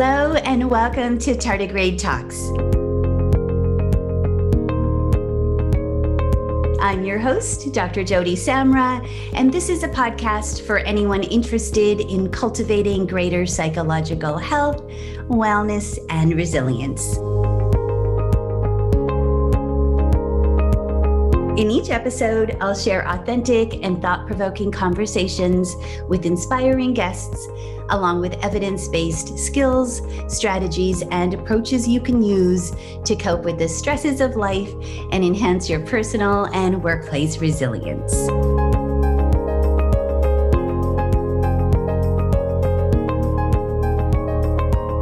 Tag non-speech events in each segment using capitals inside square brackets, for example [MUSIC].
Hello, and welcome to Tardigrade Talks. I'm your host, Dr. Joti Samra, and this is a podcast for anyone interested in cultivating greater psychological health, wellness, and resilience. In each episode, I'll share authentic and thought provoking conversations with inspiring guests, along with evidence based skills, strategies, and approaches you can use to cope with the stresses of life and enhance your personal and workplace resilience.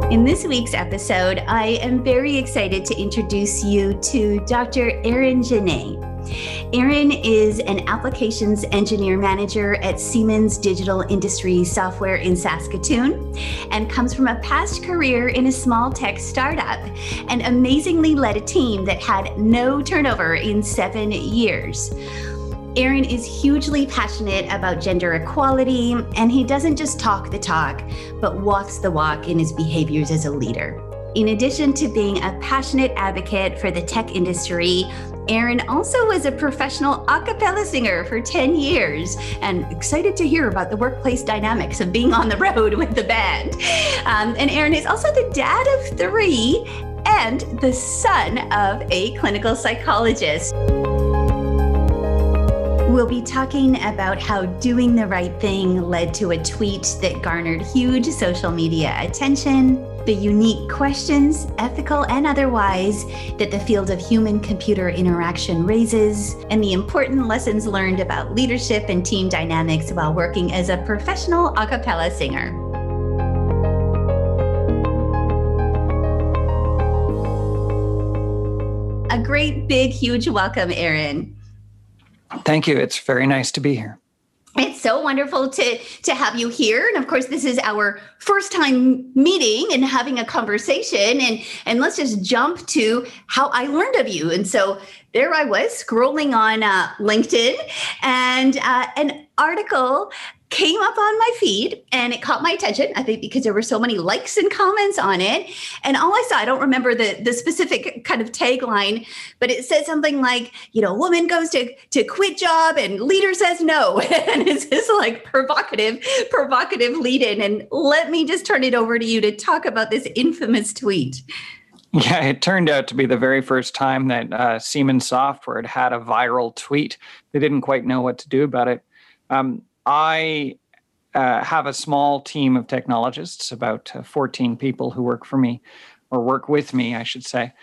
In this week's episode, I am very excited to introduce you to Dr. Aaron Genest. Aaron is an applications engineer manager at Siemens Digital Industries Software in Saskatoon and comes from a past career in a small tech startup and amazingly led a team that had no turnover in seven years. Aaron is hugely passionate about gender equality, and he doesn't just talk the talk, but walks the walk in his behaviors as a leader. In addition to being a passionate advocate for the tech industry, Aaron also was a professional a cappella singer for 10 years and excited to hear about the workplace dynamics of being on the road with the band. Um, and Aaron is also the dad of three and the son of a clinical psychologist. We'll be talking about how doing the right thing led to a tweet that garnered huge social media attention, the unique questions, ethical and otherwise, that the field of human computer interaction raises, and the important lessons learned about leadership and team dynamics while working as a professional a cappella singer. A great, big, huge welcome, Aaron. Thank you. It's very nice to be here. It's so wonderful to to have you here, and of course, this is our first time meeting and having a conversation. and And let's just jump to how I learned of you. And so there I was scrolling on uh, LinkedIn, and uh, an article came up on my feed and it caught my attention i think because there were so many likes and comments on it and all i saw i don't remember the the specific kind of tagline but it said something like you know woman goes to to quit job and leader says no [LAUGHS] and it's just like provocative provocative lead in and let me just turn it over to you to talk about this infamous tweet yeah, it turned out to be the very first time that uh, Siemens Software had had a viral tweet. They didn't quite know what to do about it. Um, I uh, have a small team of technologists, about uh, 14 people who work for me, or work with me, I should say.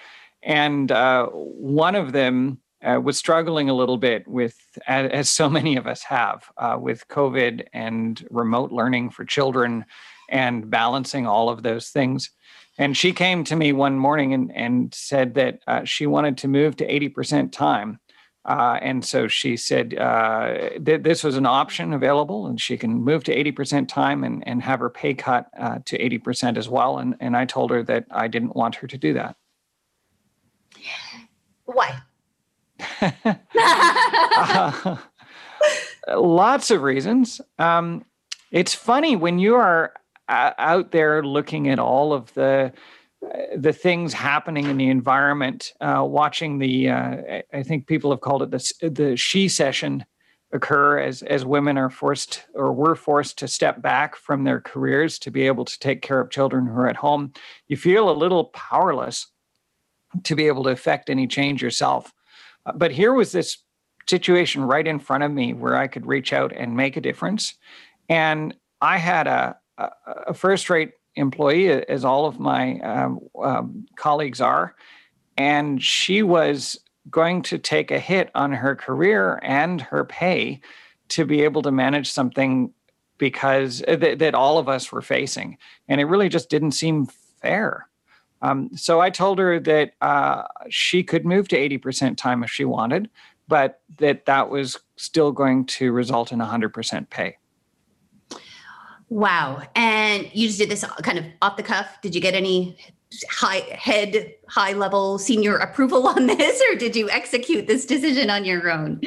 And uh, one of them uh, was struggling a little bit with, as, so many of us have, uh, with COVID and remote learning for children and balancing all of those things. And she came to me one morning and, and said that uh, she wanted to move to 80% time uh, and so she said uh, th- this was an option available, and she can move to 80% time and, and have her pay cut uh, to 80% as well. And, and I told her that I didn't want her to do that. Why? [LAUGHS] lots of reasons. Um, it's funny when you are uh, out there looking at all of the the things happening in the environment, uh, watching the, uh, I think people have called it the, the shecession occur as, as women are forced or were forced to step back from their careers to be able to take care of children who are at home. You feel a little powerless to be able to affect any change yourself. Uh, but here was this situation right in front of me where I could reach out and make a difference. And I had a, a, a first rate employee, as all of my um, um, colleagues are. And she was going to take a hit on her career and her pay to be able to manage something because uh, th- that all of us were facing. And it really just didn't seem fair. Um, so I told her that uh, she could move to 80% time if she wanted, but that that was still going to result in 100% pay. Wow. And you just did this kind of off the cuff. Did you get any high head, high level senior approval on [LAUGHS] this, or did you execute this decision on your own?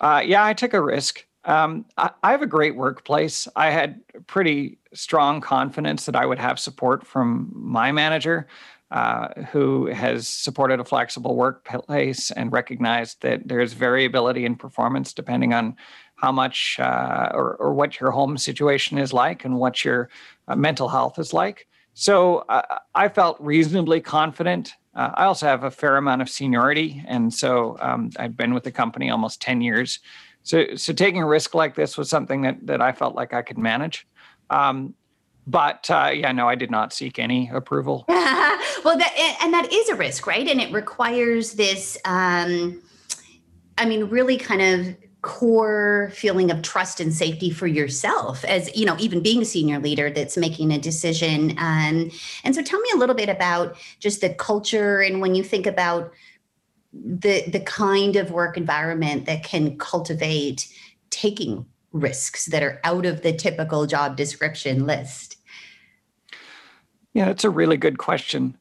Uh, yeah, I took a risk. Um, I, I, have a great workplace. I had pretty strong confidence that I would have support from my manager, uh, who has supported a flexible workplace and recognized that there's variability in performance depending on how much uh, or, or, what your home situation is like and what your uh, mental health is like. So uh, I felt reasonably confident. Uh, I also have a fair amount of seniority, and so um, I've been with the company almost ten years. So, so taking a risk like this was something that that I felt like I could manage. Um, but uh, yeah, no, I did not seek any approval. [LAUGHS] well, that and that is a risk, right? And it requires this. Um, I mean, really, kind of core feeling of trust and safety for yourself as you know even being a senior leader that's making a decision. Um, and so tell me a little bit about just the culture and when you think about the the kind of work environment that can cultivate taking risks that are out of the typical job description list. Yeah it's a really good question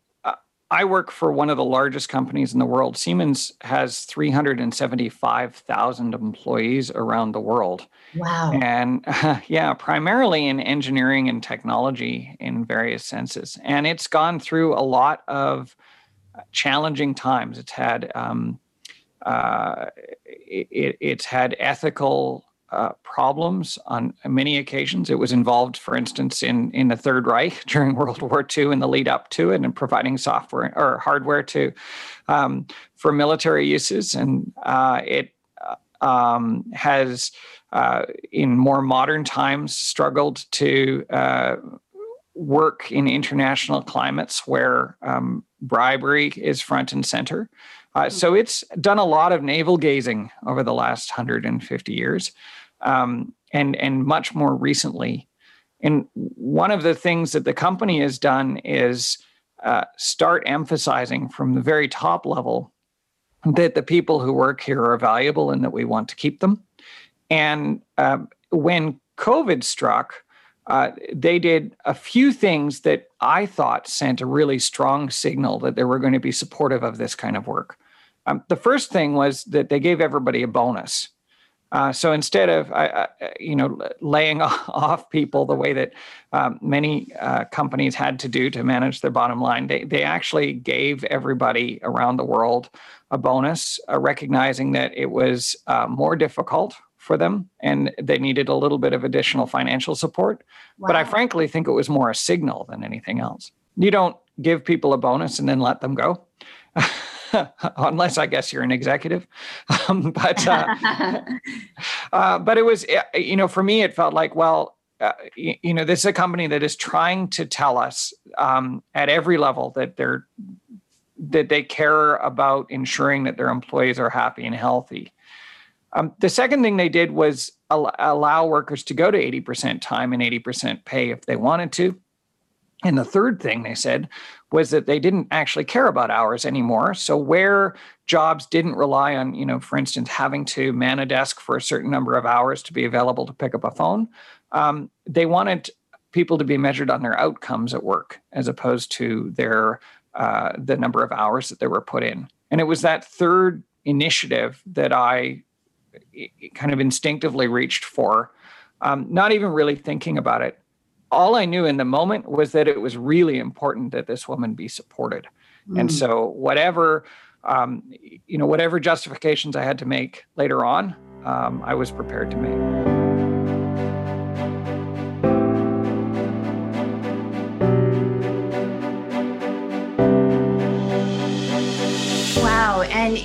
I work for one of the largest companies in the world. Siemens has 375,000 employees around the world. Wow. And uh, [LAUGHS] yeah, primarily in engineering and technology in various senses. And it's gone through a lot of challenging times. It's had um, uh, it, it's had ethical uh, problems on many occasions. It was involved, for instance, in in the Third Reich [LAUGHS] during World War II and the lead up to it, and providing software or hardware to um, for military uses. And uh, it uh, um, has, uh, in more modern times, struggled to uh, work in international climates where um, bribery is front and center. Uh, so it's done a lot of navel gazing over the last 150 years, um, and and much more recently. And one of the things that the company has done is uh, start emphasizing from the very top level that the people who work here are valuable and that we want to keep them. And uh, when COVID struck, uh, they did a few things that I thought sent a really strong signal that they were going to be supportive of this kind of work. Um, the first thing was that they gave everybody a bonus. Uh, so instead of uh, you know laying [LAUGHS] off people the way that um, many uh, companies had to do to manage their bottom line, they they actually gave everybody around the world a bonus, uh, recognizing that it was uh, more difficult for them and they needed a little bit of additional financial support. Wow. But I frankly think it was more a signal than anything else. You don't give people a bonus and then let them go. [LAUGHS] [LAUGHS] unless I guess you're an executive. [LAUGHS] Um, but uh, [LAUGHS] uh, but it was uh, you know for me it felt like well uh, you, you, know this is a company that is trying to tell us um, at every level that they're that they care about ensuring that their employees are happy and healthy. Um, the second thing they did was al- allow workers to go to 80% time and 80% pay if they wanted to. And the third thing they said was that they didn't actually care about hours anymore. So where jobs didn't rely on, you know, for instance, having to man a desk for a certain number of hours to be available to pick up a phone, um, they wanted people to be measured on their outcomes at work as opposed to their uh, the number of hours that they were put in. And it was that third initiative that I kind of instinctively reached for, um, not even really thinking about it all I knew in the moment was that it was really important that this woman be supported. Mm. And so, whatever, um, you know, whatever justifications I had to make later on, um, I was prepared to make.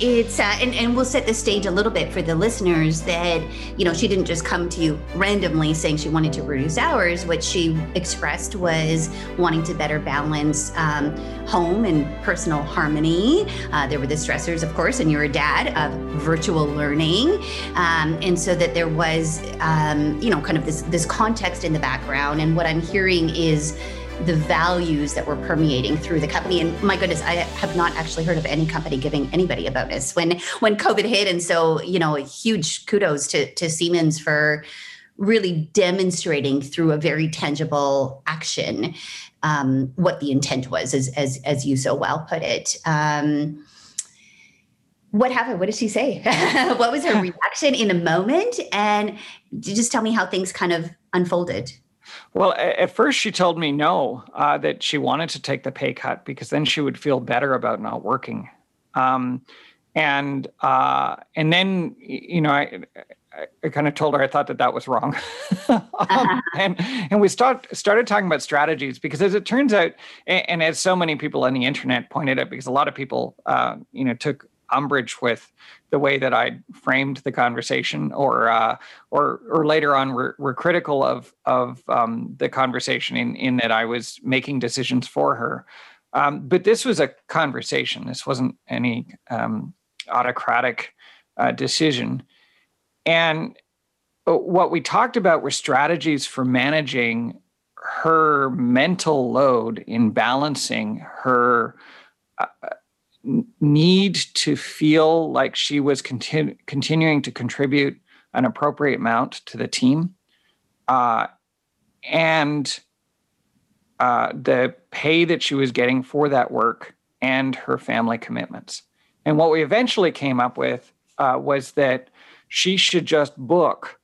It's uh, and, and we'll set the stage a little bit for the listeners that you know she didn't just come to you randomly saying she wanted to reduce hours. What she expressed was wanting to better balance um, home and personal harmony. Uh, there were the stressors of course and you're a dad of virtual learning. Um, and so that there was um, you know kind of this this context in the background. And what i'm hearing is the values that were permeating through the company. And my goodness, I have not actually heard of any company giving anybody a bonus when when COVID hit. And so, you know, huge kudos to to Siemens for really demonstrating through a very tangible action um, what the intent was, as as as you so well put it. Um, what happened? What did she say? [LAUGHS] what was her [LAUGHS] reaction in the moment? And just tell me how things kind of unfolded. Well, at first she told me no, uh, that she wanted to take the pay cut because then she would feel better about not working. Um, and uh, and then you know I, I, I kind of told her I thought that that was wrong, [LAUGHS] um, uh-huh. [LAUGHS] and and we start started talking about strategies because as it turns out, and, and, as so many people on the internet pointed out, because a lot of people uh, you know took umbrage with the way that I framed the conversation, or uh, or or later on were, were critical of of um, the conversation in in that I was making decisions for her. Um, but this was a conversation. This wasn't any um, autocratic uh, decision. And uh, what we talked about were strategies for managing her mental load in balancing her uh, need to feel like she was continu- continuing to contribute an appropriate amount to the team uh, and uh, the pay that she was getting for that work and her family commitments. And what we eventually came up with uh, was that she should just book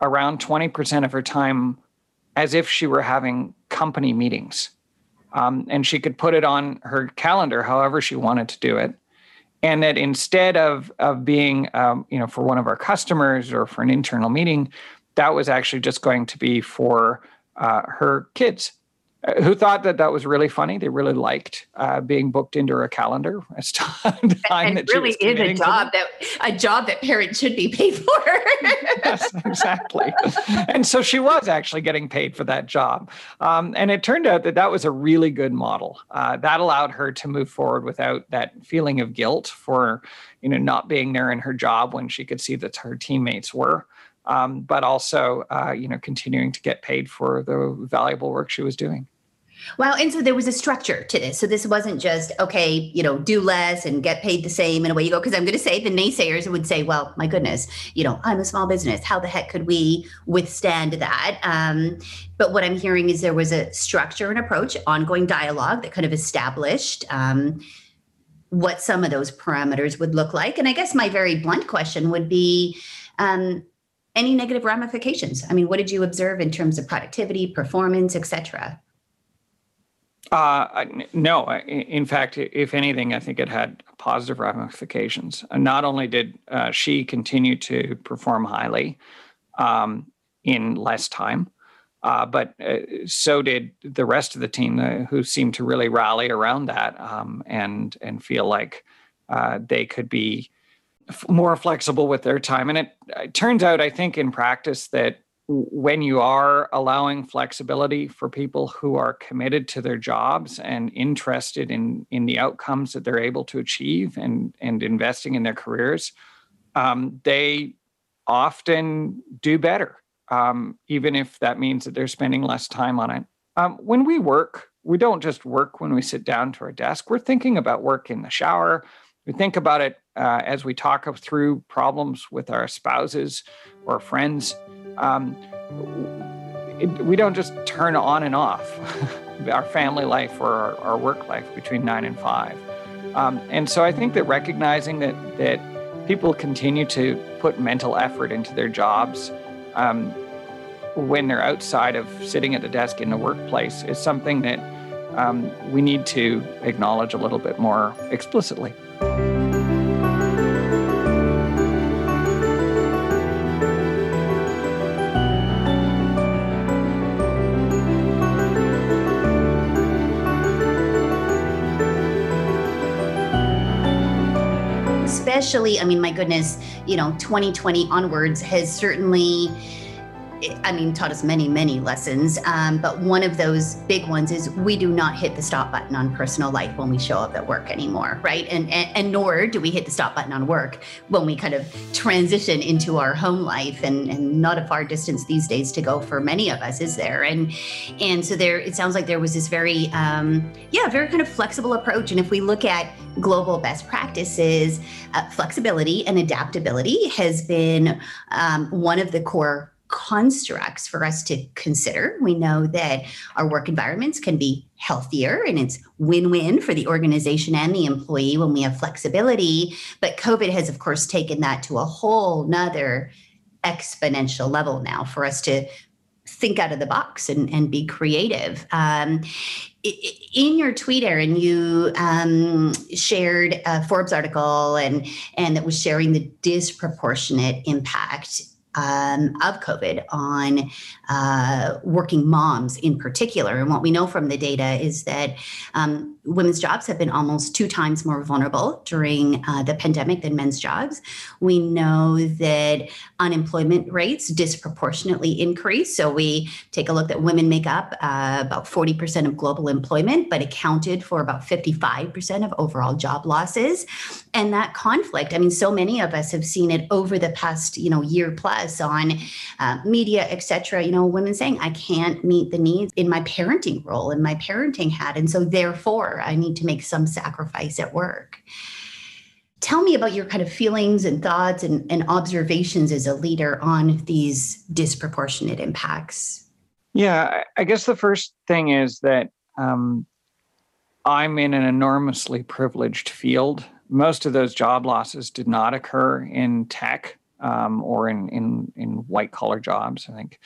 around 20% of her time as if she were having company meetings. Um, and she could put it on her calendar however she wanted to do it. And that instead of, of being, um, you know, for one of our customers or for an internal meeting, that was actually just going to be for uh, her kids who thought that that was really funny. They really liked uh, being booked into a calendar [LAUGHS] as time and really is a job that a job that parents should be paid for. [LAUGHS] yes, exactly. and so she was actually getting paid for that job, um, and it turned out that that was a really good model. Uh, that allowed her to move forward without that feeling of guilt for you know not being there in her job when she could see that her teammates were um, but also uh, you know continuing to get paid for the valuable work she was doing. Well, and so there was a structure to this. So this wasn't just, okay, you know, do less and get paid the same and away you go. Because I'm going to say the naysayers would say, well, my goodness, you know, I'm a small business. How the heck could we withstand that? Um, but what I'm hearing is there was a structure and approach, ongoing dialogue that kind of established um, what some of those parameters would look like. And I guess my very blunt question would be, um, any negative ramifications? I mean, what did you observe in terms of productivity, performance, etc.? Uh, no, in fact, if anything, I think it had positive ramifications. Not only did uh, she continue to perform highly um, in less time, uh, but uh, so did the rest of the team, uh, who seemed to really rally around that um, and and feel like uh, they could be more flexible with their time. And it, it turns out, I think, in practice, that when you are allowing flexibility for people who are committed to their jobs and interested in in the outcomes that they're able to achieve and and investing in their careers, um, they often do better, um, even if that means that they're spending less time on it. Um, when we work, we don't just work when we sit down to our desk. We're thinking about work in the shower. We think about it uh, as we talk through problems with our spouses or friends. Um, it, we don't just turn on and off [LAUGHS] our family life or our, our, work life between nine and five. Um, and so I think that recognizing that that people continue to put mental effort into their jobs um, when they're outside of sitting at the desk in the workplace is something that um, we need to acknowledge a little bit more explicitly. Especially i mean my goodness you know 2020 onwards has certainly I mean, taught us many, many lessons. Um, but one of those big ones is we do not hit the stop button on personal life when we show up at work anymore, right? And, and, and nor do we hit the stop button on work when we kind of transition into our home life. And, and not a far distance these days to go for many of us, is there? And and so there, it sounds like there was this very, um, yeah, very kind of flexible approach. And if we look at global best practices, uh, flexibility and adaptability has been um, one of the core constructs for us to consider. We know that our work environments can be healthier and it's win-win for the organization and the employee when we have flexibility. But COVID has, of course, taken that to a whole nother exponential level now for us to think out of the box and, and be creative. Um, in your tweet, Aaron, you um, shared a Forbes article and and that was sharing the disproportionate impact um, of COVID on uh, working moms in particular. And what we know from the data is that um, women's jobs have been almost two times more vulnerable during uh, the pandemic than men's jobs. We know that unemployment rates disproportionately increase. So we take a look that women make up uh, about 40% of global employment, but accounted for about 55% of overall job losses. And that conflict, I mean, so many of us have seen it over the past, you know, year plus on uh, media, et cetera. You know, women saying, I can't meet the needs in my parenting role, in my parenting hat. And so therefore, I need to make some sacrifice at work tell me about your kind of feelings and thoughts and, and observations as a leader on these disproportionate impacts. Yeah, I guess the first thing is that um, I'm in an enormously privileged field. Most of those job losses did not occur in tech um, or in, in, in white collar jobs. I think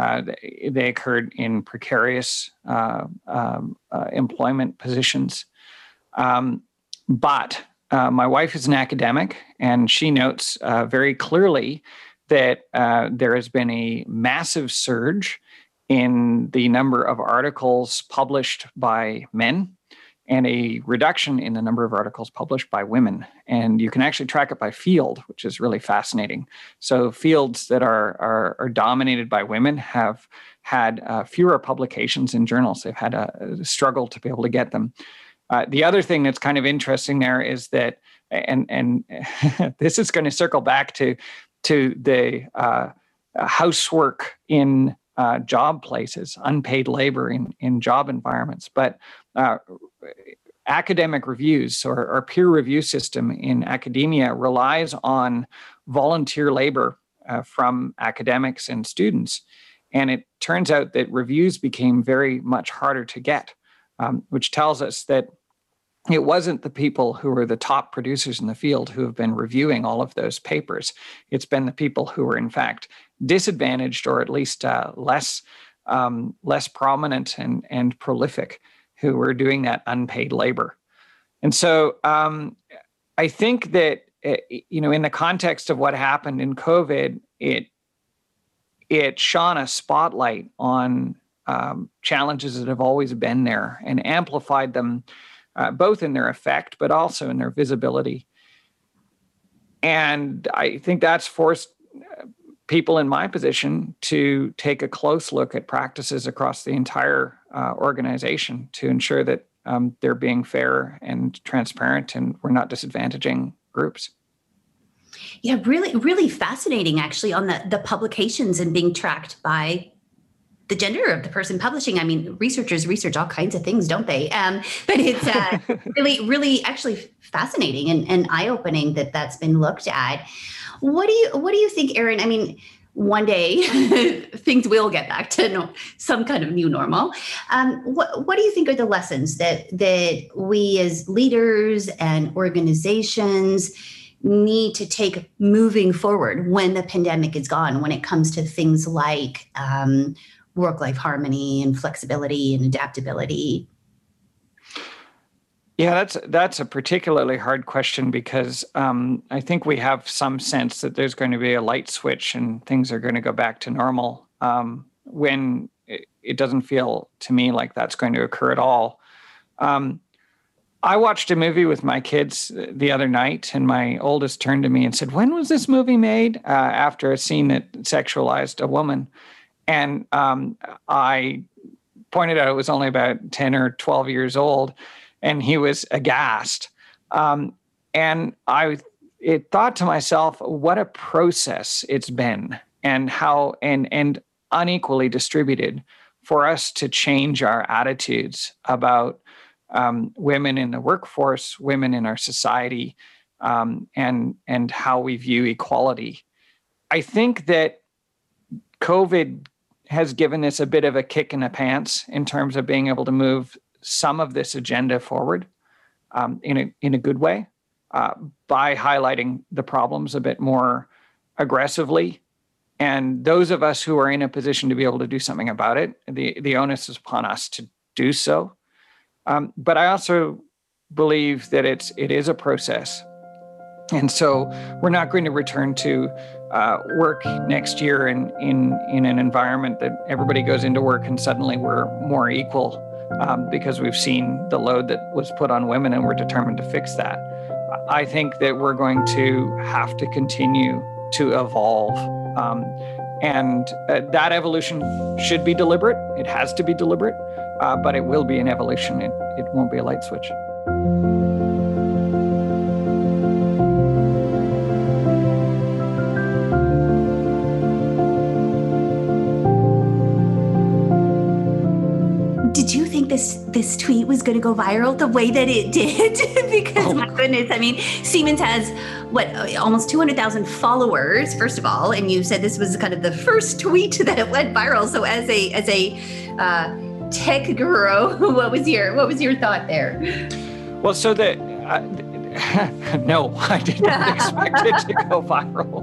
uh, they, they, occurred in precarious uh, um, uh, employment positions. Um, but uh, my wife is an academic, and she notes very clearly that there has been a massive surge in the number of articles published by men and a reduction in the number of articles published by women. And you can actually track it by field, which is really fascinating. So, fields that are, are, are dominated by women have had uh, fewer publications in journals. They've had a, a struggle to be able to get them. Uh, the other thing that's kind of interesting there is that, and and [LAUGHS] this is going to circle back to to the uh, housework in uh, job places, unpaid labor in in job environments, but uh, academic reviews or, or, peer review system in academia relies on volunteer labor uh, from academics and students. And it turns out that reviews became very much harder to get, um, which tells us that it wasn't the people who were the top producers in the field who have been reviewing all of those papers. It's been the people who were, in fact, disadvantaged or at least uh, less um, less prominent and and prolific who were doing that unpaid labor. And so um, I think that eh, you know, in the context of what happened in COVID, it it shone a spotlight on um, challenges that have always been there and amplified them uh, both in their effect, but also in their visibility. And I think that's forced uh, people in my position to take a close look at practices across the entire uh, organization to ensure that um, they're being fair and transparent and we're not disadvantaging groups. Yeah, really, really fascinating actually on the, the publications and being tracked by the gender of the person publishing. I mean, researchers research all kinds of things, don't they? Um, but it's uh, [LAUGHS] really, really actually fascinating and, and eye opening that that's been looked at. What do you What do you think, Aaron? I mean, one day [LAUGHS] things will get back to no, some kind of new normal. Um, what What do you think are the lessons that that we as leaders and organizations need to take moving forward when the pandemic is gone? When it comes to things like um, work life harmony and flexibility and adaptability? Yeah, that's that's a particularly hard question because um, I think we have some sense that there's going to be a light switch and things are going to go back to normal. Um, when it, it, doesn't feel to me like that's going to occur at all. Um, I watched a movie with my kids the other night, and my oldest turned to me and said, "When was this movie made?" Uh, after a scene that sexualized a woman, and um, I pointed out it was only about 10 or 12 years old, and he was aghast. Um, and I it thought to myself, what a process it's been, and how and and unequally distributed for us to change our attitudes about um, women in the workforce, women in our society, um, and and how we view equality. I think that COVID has given us a bit of a kick in the pants in terms of being able to move some of this agenda forward um, in a in a good way uh, by highlighting the problems a bit more aggressively. And those of us who are in a position to be able to do something about it, the the onus is upon us to do so. Um, but I also believe that it's it is a process, and so we're not going to return to uh, work next year in in in an environment that everybody goes into work and suddenly we're more equal um, because we've seen the load that was put on women and we're determined to fix that. I think that we're going to have to continue to evolve. Um, and uh, that evolution should be deliberate. It has to be deliberate, uh, but it will be an evolution. It, it won't be a light switch. This tweet was going to go viral the way that it did [LAUGHS] because oh. my goodness i mean siemens has what almost 200000 followers first of all and you said this was kind of the first tweet [LAUGHS] that went viral so as a as a uh, tech guru [LAUGHS] what was your what was your thought there well so that uh, no, I didn't expect it to go viral.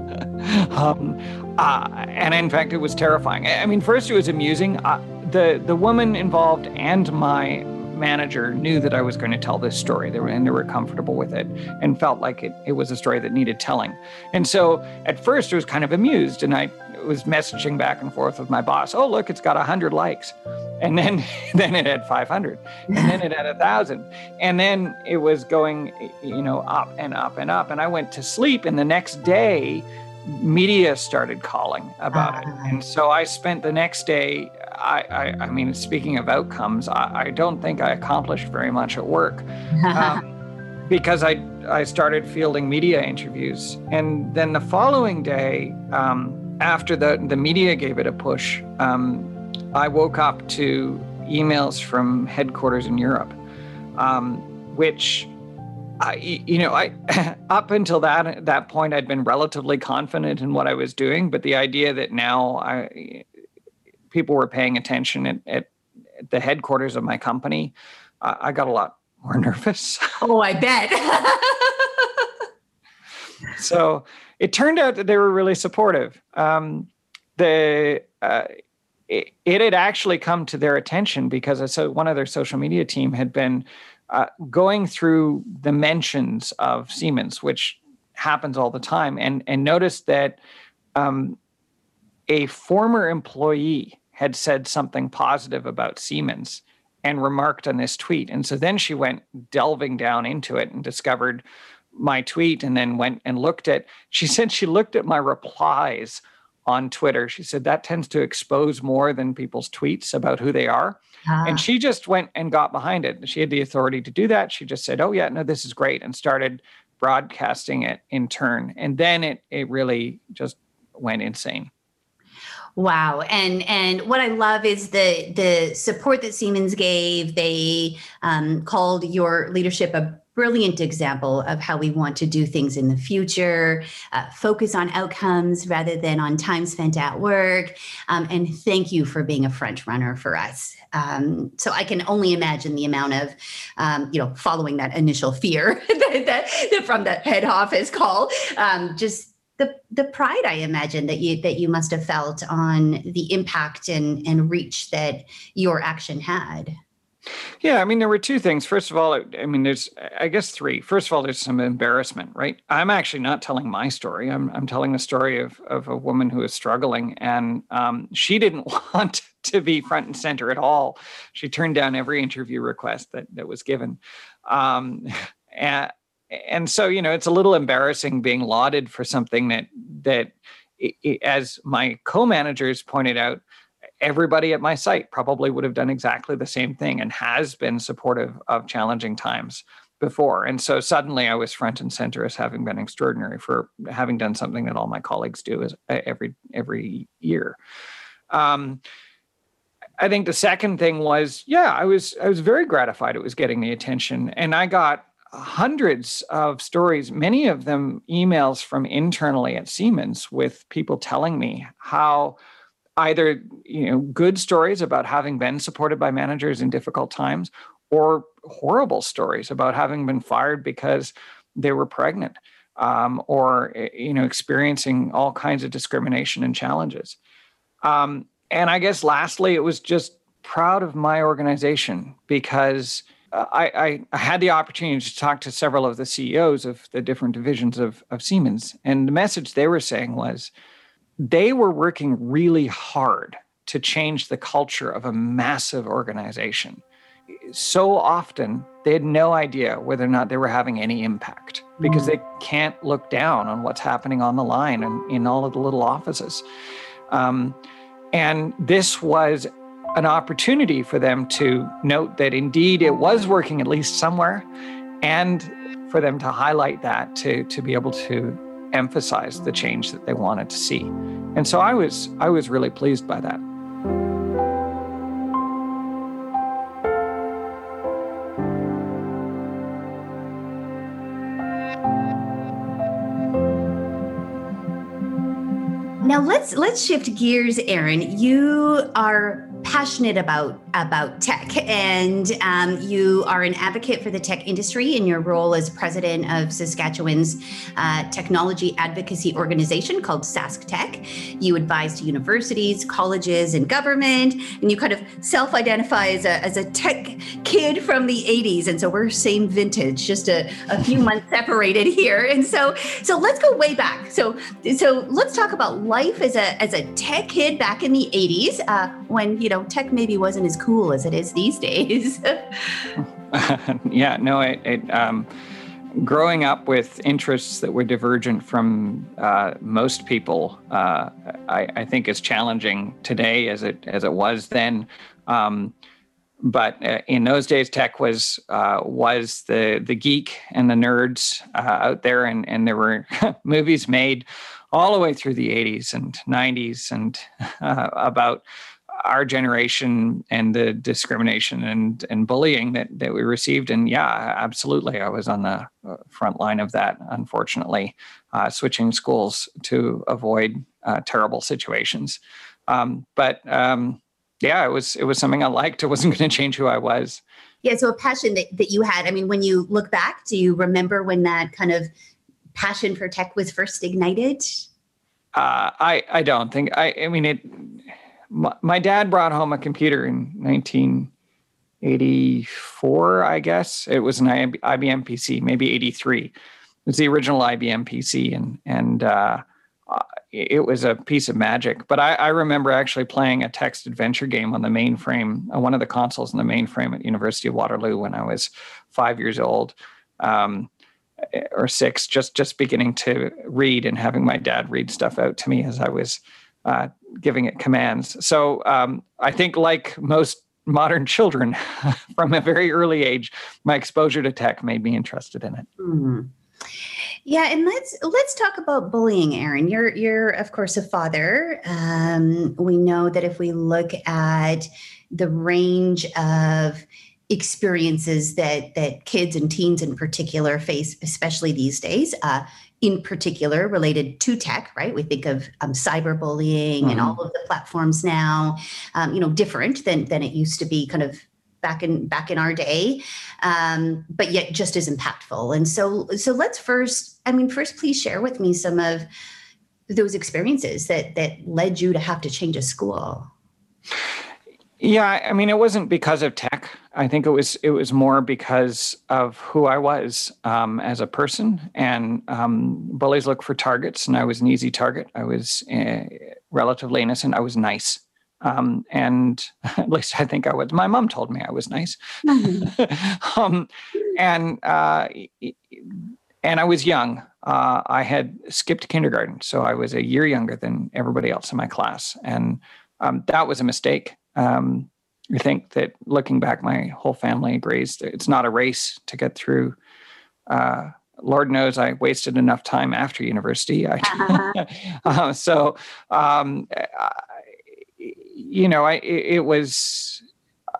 Um, uh, and in fact, it was terrifying. I mean, first, it was amusing. Uh, the the woman involved and my manager knew that I was going to tell this story. They were and they were comfortable with it and felt like it, it was a story that needed telling. And so at first I was kind of amused and I was messaging back and forth with my boss. Oh, look, it's got 100 likes. And then [LAUGHS] then it had 500 and then it had a 1000 and then it was going you know up and up and up and I went to sleep and the next day media started calling about it. And so I spent the next day I, I, I mean, speaking of outcomes, I, I, don't think I accomplished very much at work um, [LAUGHS] because I, I started fielding media interviews. And then the following day, um, after the, the media gave it a push, um, I woke up to emails from headquarters in Europe, um, which I, you know, I [LAUGHS] up until that that point, I'd been relatively confident in what I was doing, but the idea that now I people were paying attention at, at, at the headquarters of my company, uh, I got a lot more [LAUGHS] nervous. Oh, I bet. [LAUGHS] so it turned out that they were really supportive. Um, the uh, it, it, had actually come to their attention because so one of their social media team had been uh, going through the mentions of Siemens, which happens all the time, and and noticed that um, a former employee had said something positive about Siemens and remarked on this tweet. And so then she went delving down into it and discovered my tweet and then went and looked at she [LAUGHS] said she looked at my replies on Twitter. She said that tends to expose more than people's tweets about who they are. Ah. And she just went and got behind it. She had the authority to do that. She just said, "Oh yeah, no this is great." and started broadcasting it in turn. And then it it really just went insane. Wow. And and what I love is the the support that Siemens gave. They um, called your leadership a brilliant example of how we want to do things in the future, uh, focus on outcomes rather than on time spent at work. Um, and thank you for being a front runner for us. Um, so I can only imagine the amount of, um, you know, following that initial fear [LAUGHS] that, that, that from the head office call, um, just the the pride I imagine that you that you must have felt on the impact and and reach that your action had. Yeah, I mean, there were two things. First of all, I mean, there's, I guess, three. First of all, there's some embarrassment, right? I'm actually not telling my story. I'm, I'm telling the story of, of a woman who is struggling, and um, she didn't [LAUGHS] want to be front and center at all. She turned down every interview request that that was given. Um, [LAUGHS] and, and so you know it's a little embarrassing being lauded for something that that as my co-managers pointed out everybody at my site probably would have done exactly the same thing and has been supportive of challenging times before. And so suddenly i was front and center as having been extraordinary for having done something that all my colleagues do is every every year. Um, i think the second thing was yeah i was i was very gratified it was getting the attention. And i got hundreds of stories, many of them emails from internally at Siemens with people telling me how either you know good stories about having been supported by managers in difficult times or horrible stories about having been fired because they were pregnant um, or eh, you know experiencing all kinds of discrimination and challenges. Um, and i guess lastly it was just proud of my organization because I, I, had the opportunity to talk to several of the CEOs of the different divisions of, of Siemens, and the message they were saying was they were working really hard to change the culture of a massive organization. So often, they had no idea whether or not they were having any impact because they can't look down on what's happening on the line and in all of the little offices. Um, and this was an opportunity for them to note that indeed it was working at least somewhere and for them to highlight that to, to be able to emphasize the change that they wanted to see. And so I was I was really pleased by that. Now let's let's shift gears, Aaron. You are passionate about about tech, and um, you are an advocate for the tech industry in your role as president of Saskatchewan's uh, technology advocacy organization called Sask Tech. You advise to universities, colleges, and government, and you kind of self-identify as a as a tech kid from the '80s, and so we're same vintage, just a, a few months [LAUGHS] separated here. And so so let's go way back. So so let's talk about life as a as a tech kid back in the '80s uh, when you know tech maybe wasn't as cool as it is these days. [LAUGHS] [LAUGHS] yeah, no, it, it um, growing up with interests that were divergent from uh, most people, uh, I, I, think is challenging today as it as it was then. Um, but uh, in those days, tech was uh, was the the geek and the nerds uh, out there, and and there were [LAUGHS] movies made all the way through the 80s and 90s and about our generation and the discrimination and and bullying that that we received. And yeah absolutely i was on the uh, front line of that unfortunately uh, switching schools to avoid uh, terrible situations. Um, but um, yeah it was it was something i liked. It wasn't [LAUGHS] going to change who i was. Yeah so a passion that, that you had i mean when you look back do you remember when that kind of passion for tech was first ignited? Uh, I I don't think I I mean it my, dad brought home a computer in 1984, I guess. It was an IBM PC, maybe 83. It was the original IBM PC, and and uh, it was a piece of magic. But I, I, remember actually playing a text adventure game on the mainframe, uh, one of the consoles in the mainframe at University of Waterloo when I was five years old. Um, or six, just just beginning to read and having my dad read stuff out to me as I was uh, giving it commands. So um, I think, like most modern children, [LAUGHS] from a very early age, my exposure to tech made me interested in it. Mm-hmm. Yeah, and let's let's talk about bullying, Aaron. You're you're of course a father. Um, we know that if we look at the range of experiences that that kids and teens in particular face, especially these days, uh, in particular related to tech, right? We think of um, cyberbullying mm-hmm. and all of the platforms now, um, you know, different than than it used to be, kind of back in back in our day, um, but yet just as impactful. And so, so let's first, I mean, first, please share with me some of those experiences that that led you to have to change a school. Yeah, I mean, it wasn't because of tech. I think it was it was more because of who I was um, as a person. And um, bullies look for targets, and I was an easy target. I was uh, relatively innocent. I was nice, um, and [LAUGHS] at least I think I was. My mom told me I was nice, mm-hmm. [LAUGHS] um, and uh, and I was young. Uh, I had skipped kindergarten, so I was a year younger than everybody else in my class, and um, that was a mistake. Um, I think that looking back, my whole family agrees that it's not a race to get through. Uh, Lord knows I wasted enough time after university. I, uh-huh. [LAUGHS] uh, so, um, I, you know, I, it was,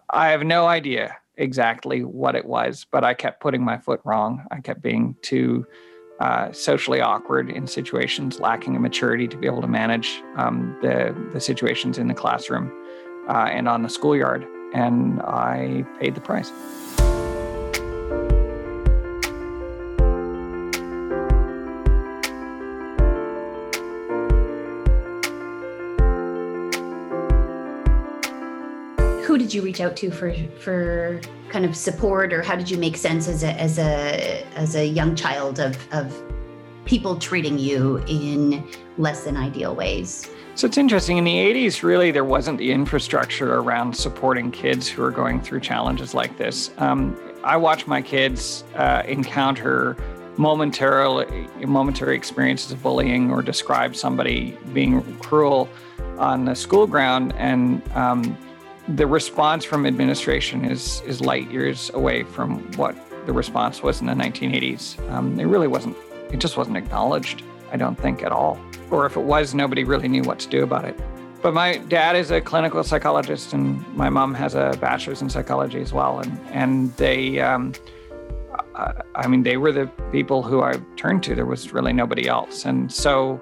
I have no idea exactly what it was, but I kept putting my foot wrong. I kept being too uh, socially awkward in situations, lacking a maturity to be able to manage um, the, the situations in the classroom uh, and on the schoolyard. And I paid the price. Who did you reach out to for for kind of support, or how did you make sense as a as a as a young child of of people treating you in less than ideal ways? So it's interesting. In the 80s, really, there wasn't the infrastructure around supporting kids who are going through challenges like this. Um, I watch my kids uh, encounter momentarily momentary experiences of bullying or describe somebody being cruel on the school ground, and um, the response from administration is is light years away from what the response was in the 1980s. Um, it really wasn't. It just wasn't acknowledged. I don't think at all or if it was, nobody really knew what to do about it. But my dad is a clinical psychologist, and my mom has a bachelor's in psychology as well. And and they, um, I mean, they were the people who I turned to. There was really nobody else, and so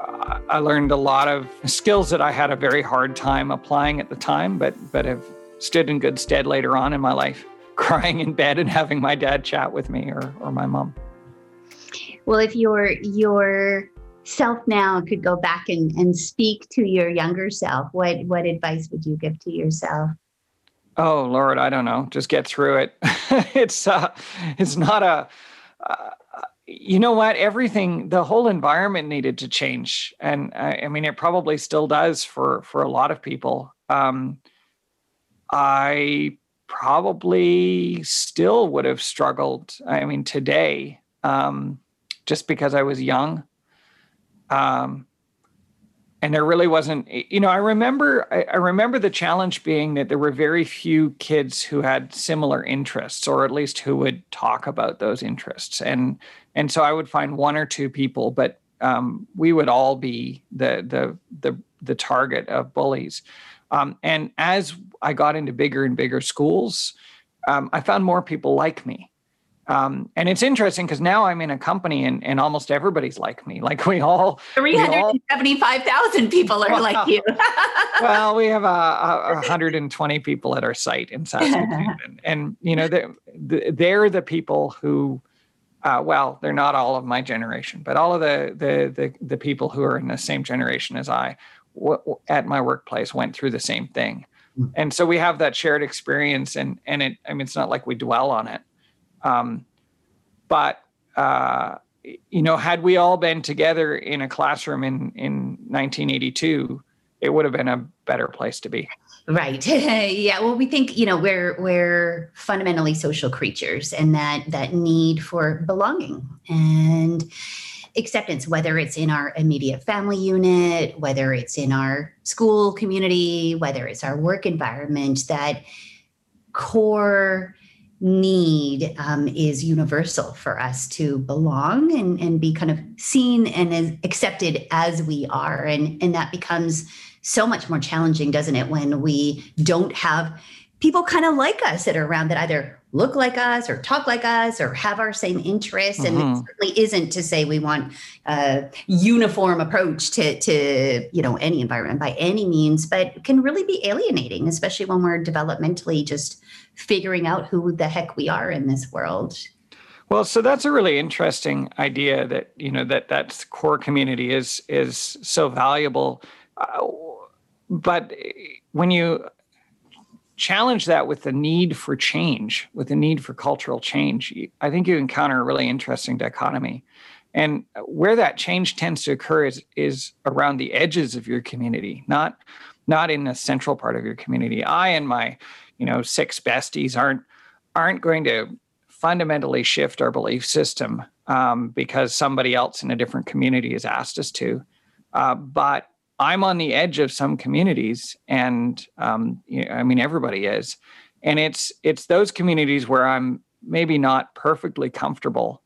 uh, I learned a lot of skills that I had a very hard time applying at the time, but but have stood in good stead later on in my life. [LAUGHS] Crying in bed and having my dad chat with me, or or my mom. Well, if your your self now could go back and, and speak to your younger self, what what advice would you give to yourself? Oh Lord, I don't know. Just get through it. [LAUGHS] it's uh, it's not a. Uh, you know what? Everything, the whole environment needed to change, and I, I mean, it probably still does for for a lot of people. Um, I probably still would have struggled. I mean, today, um, just because I was young um, and there really wasn't, you know, I remember, I, I, remember the challenge being that there were very few kids who had similar interests, or at least who would talk about those interests. And and so I would find one or two people, but um, we would all be the the the the target of bullies. Um, and as I got into bigger and bigger schools, um, I found more people like me. Um, and it's interesting because now I'm in a company and, and almost everybody's like me. Like we all 375,000 people are like you. [LAUGHS] well, we have a, a, 120 people at our site in [LAUGHS] Saskatoon. and, and, you know, they're, they're the people who, uh, well, they're not all of my generation, but all of the, the, the, the people who are in the same generation as I w- at my workplace went through the same thing. Hmm. And so we have that shared experience and, and it, I mean, it's not like we dwell on it um, but uh, you know, had we all been together in a classroom in in 1982, it would have been a better place to be. Right. [LAUGHS] yeah. Well, we think you know we're we're fundamentally social creatures, and that that need for belonging and acceptance, whether it's in our immediate family unit, whether it's in our school community, whether it's our work environment, that core need um, is universal for us to belong and, and be kind of seen and as accepted as we are. And, and that becomes so much more challenging, doesn't it, when we don't have people kind of like us that are around that either look like us or talk like us or have our same interests and mm-hmm. it certainly isn't to say we want a uniform approach to to you know any environment by any means but can really be alienating especially when we're developmentally just figuring out who the heck we are in this world well so that's a really interesting idea that you know that that core community is is so valuable uh, but when you challenge that with the need for change, with the need for cultural change, I think you encounter a really interesting dichotomy. And where that change tends to occur is, is around the edges of your community, not not in the central part of your community. I and my, you know, six besties aren't aren't going to fundamentally shift our belief system um, because somebody else in a different community has asked us to. Uh, but I'm on the edge of some communities, and um, you know, I mean everybody is, and it's it's those communities where I'm maybe not perfectly comfortable,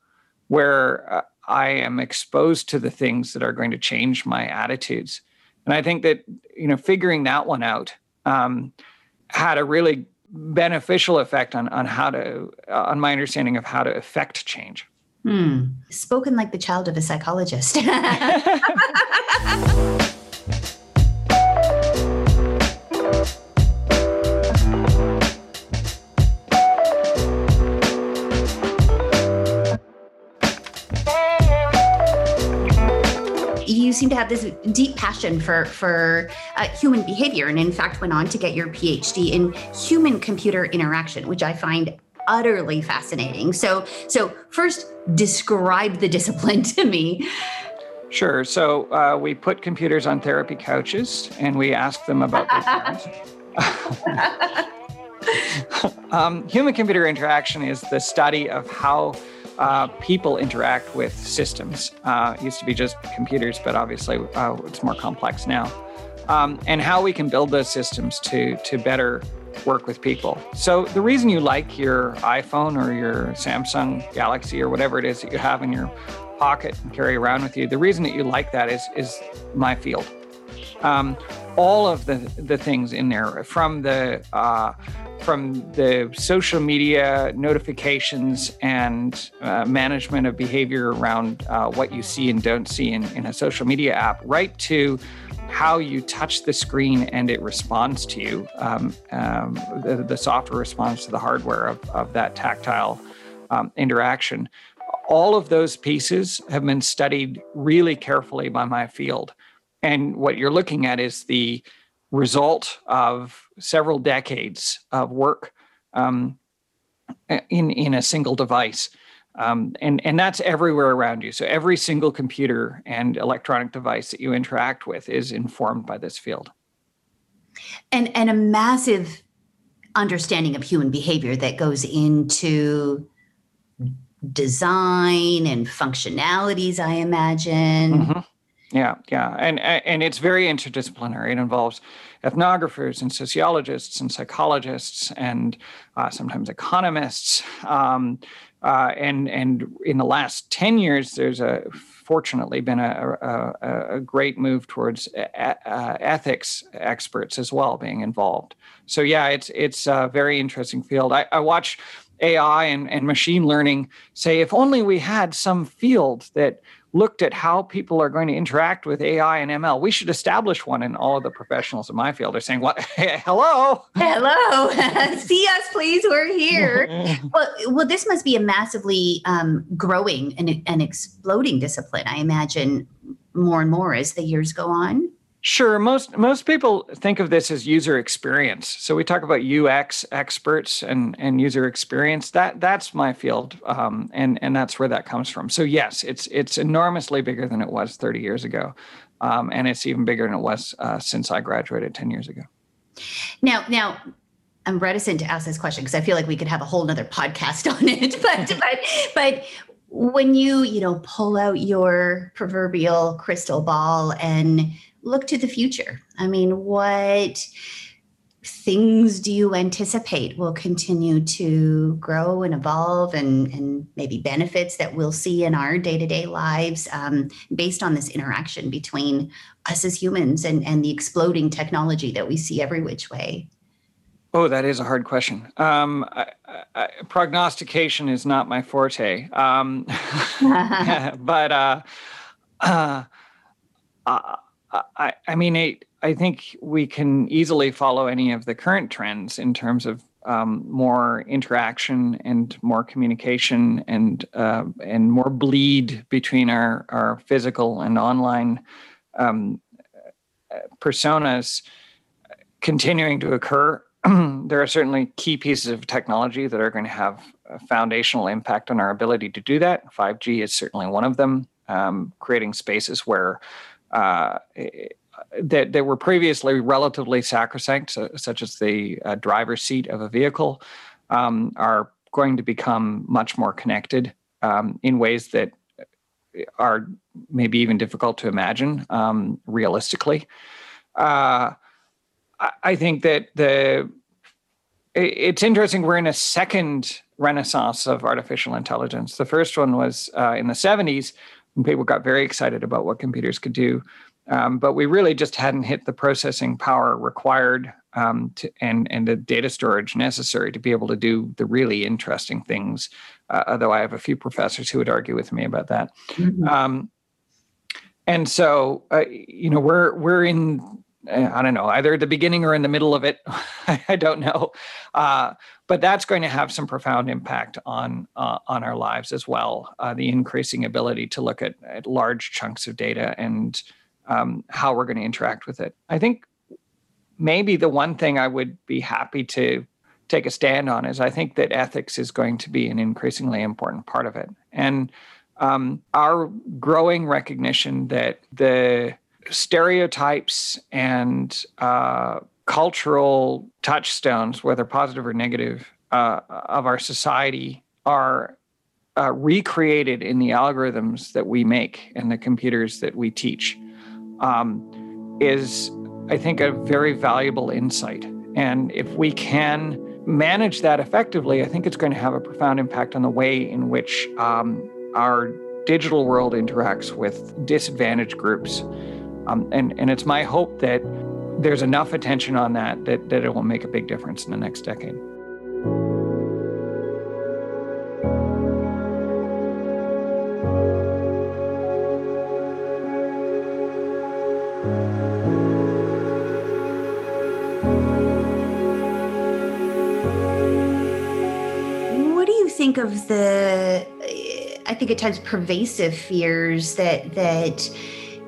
where uh, I am exposed to the things that are going to change my attitudes, and I think that you know figuring that one out um, had a really beneficial effect on on how to on my understanding of how to affect change. Hmm. Spoken like the child of a psychologist. [LAUGHS] you seem to have this deep passion for for uh, human behavior, and in fact, went on to get your PhD in human computer interaction, which I find utterly fascinating. So, so first, describe the discipline [LAUGHS] to me. Sure. So uh, we put computers on therapy couches and we ask them about their [LAUGHS] [LAUGHS] um, human computer interaction is the study of how uh, people interact with systems. Uh, it used to be just computers, but obviously uh, it's more complex now. Um, and how we can build those systems to to better work with people. So the reason you like your iPhone or your Samsung Galaxy or whatever it is that you have in your pocket and carry around with you, the reason that you like that is is my field. Um, all of the the things in there from the uh, from the social media notifications and uh, management of behavior around uh, what you see and don't see in, in a social media app, right to how you touch the screen and it responds to you. Um, um, the, the, software responds to the hardware of, of that tactile um, interaction. All of those pieces have been studied really carefully by my field. And what you're looking at is the result of several decades of work um, in, in a single device. Um, and, and that's everywhere around you. So every single computer and electronic device that you interact with is informed by this field. And, and a massive understanding of human behavior that goes into design and functionalities, I imagine. Mm-hmm. Yeah, yeah, and and it's very interdisciplinary. It involves ethnographers and sociologists and psychologists and uh, sometimes economists. Um, uh, and and in the last ten years, there's a fortunately been a, a, a great move towards a, uh, ethics experts as well being involved. So yeah, it's it's a very interesting field. I, I watch AI and, and machine learning say if only we had some field that looked at how people are going to interact with AI and ML. We should establish one, and all of the professionals in my field are saying, "What? Hey, [LAUGHS] hello, hello, [LAUGHS] see us, please. We're here." [LAUGHS] well, well, this must be a massively um, growing and, and exploding discipline. I imagine more and more as the years go on. Sure. Most most people think of this as user experience. So we talk about UX experts and and user experience. That that's my field, um, and and that's where that comes from. So yes, it's it's enormously bigger than it was 30 years ago, um, and it's even bigger than it was uh, since I graduated 10 years ago. Now now. I'm reticent to ask this question because I feel like we could have a whole nother podcast [LAUGHS] on it. But [LAUGHS] but but when you you know pull out your proverbial crystal ball and look to the future. I mean, what things do you anticipate will continue to grow and evolve and, and maybe benefits that we'll see in our day-to-day lives um, based on this interaction between us as humans and, and the exploding technology that we see every which way? Oh that is a hard question. Um, I, I, prognostication is not my forte. Um, [LAUGHS] [LAUGHS] [LAUGHS] but uh, uh, uh I, I mean, I, I think we can easily follow any of the current trends in terms of um, more interaction and more communication and uh, and more bleed between our our physical and online um, personas continuing to occur. [CLEARS THROAT] there are certainly key pieces of technology that are going to have a foundational impact on our ability to do that. 5G is certainly one of them, um, creating spaces where uh, that, that were previously relatively sacrosanct, so, such as the uh, driver's seat of a vehicle, um, are going to become much more connected um, in ways that are maybe even difficult to imagine um, realistically. Uh, I think that the it's interesting. We're in a second renaissance of artificial intelligence. The first one was uh, in the 70s and people got very excited about what computers could do. Um, but we really just hadn't hit the processing power required um, to, and and the data storage necessary to be able to do the really interesting things. Uh, although I have a few professors who would argue with me about that. Mm-hmm. Um, and so, uh, you know, we're we're in I don't know, either the beginning or in the middle of it. [LAUGHS] I don't know, uh, but that's going to have some profound impact on uh, on our lives as well. Uh, the increasing ability to look at, at large chunks of data and um, how we're going to interact with it. I think maybe the one thing I would be happy to take a stand on is I think that ethics is going to be an increasingly important part of it, and um, our growing recognition that the stereotypes and uh, cultural touchstones, whether positive or negative, uh, of our society are uh, recreated in the algorithms that we make and the computers that we teach um, is, I think, a very valuable insight. And if we can manage that effectively, I think it's going to have a profound impact on the way in which um, our digital world interacts with disadvantaged groups. Um, and, and it's my hope that there's enough attention on that, that that it will make a big difference in the next decade. What do you think of the I think at times pervasive fears that that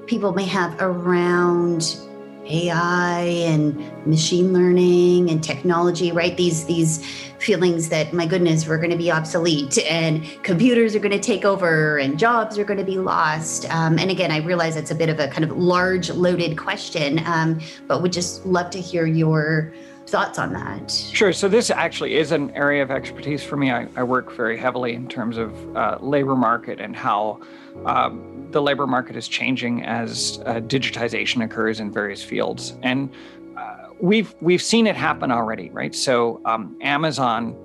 people may have around AI and machine learning and technology, right? These these feelings that my goodness, we're going to be obsolete and computers are going to take over and jobs are going to be lost. Um, and again, I realize it's a bit of a kind of large, loaded question, um, but would just love to hear your thoughts on that. Sure. So this actually is an area of expertise for me. I, I work very heavily in terms of uh, labor market and how. Um, the labor market is changing as uh, digitization occurs in various fields, and uh, we've we've seen it happen already, right? So um, Amazon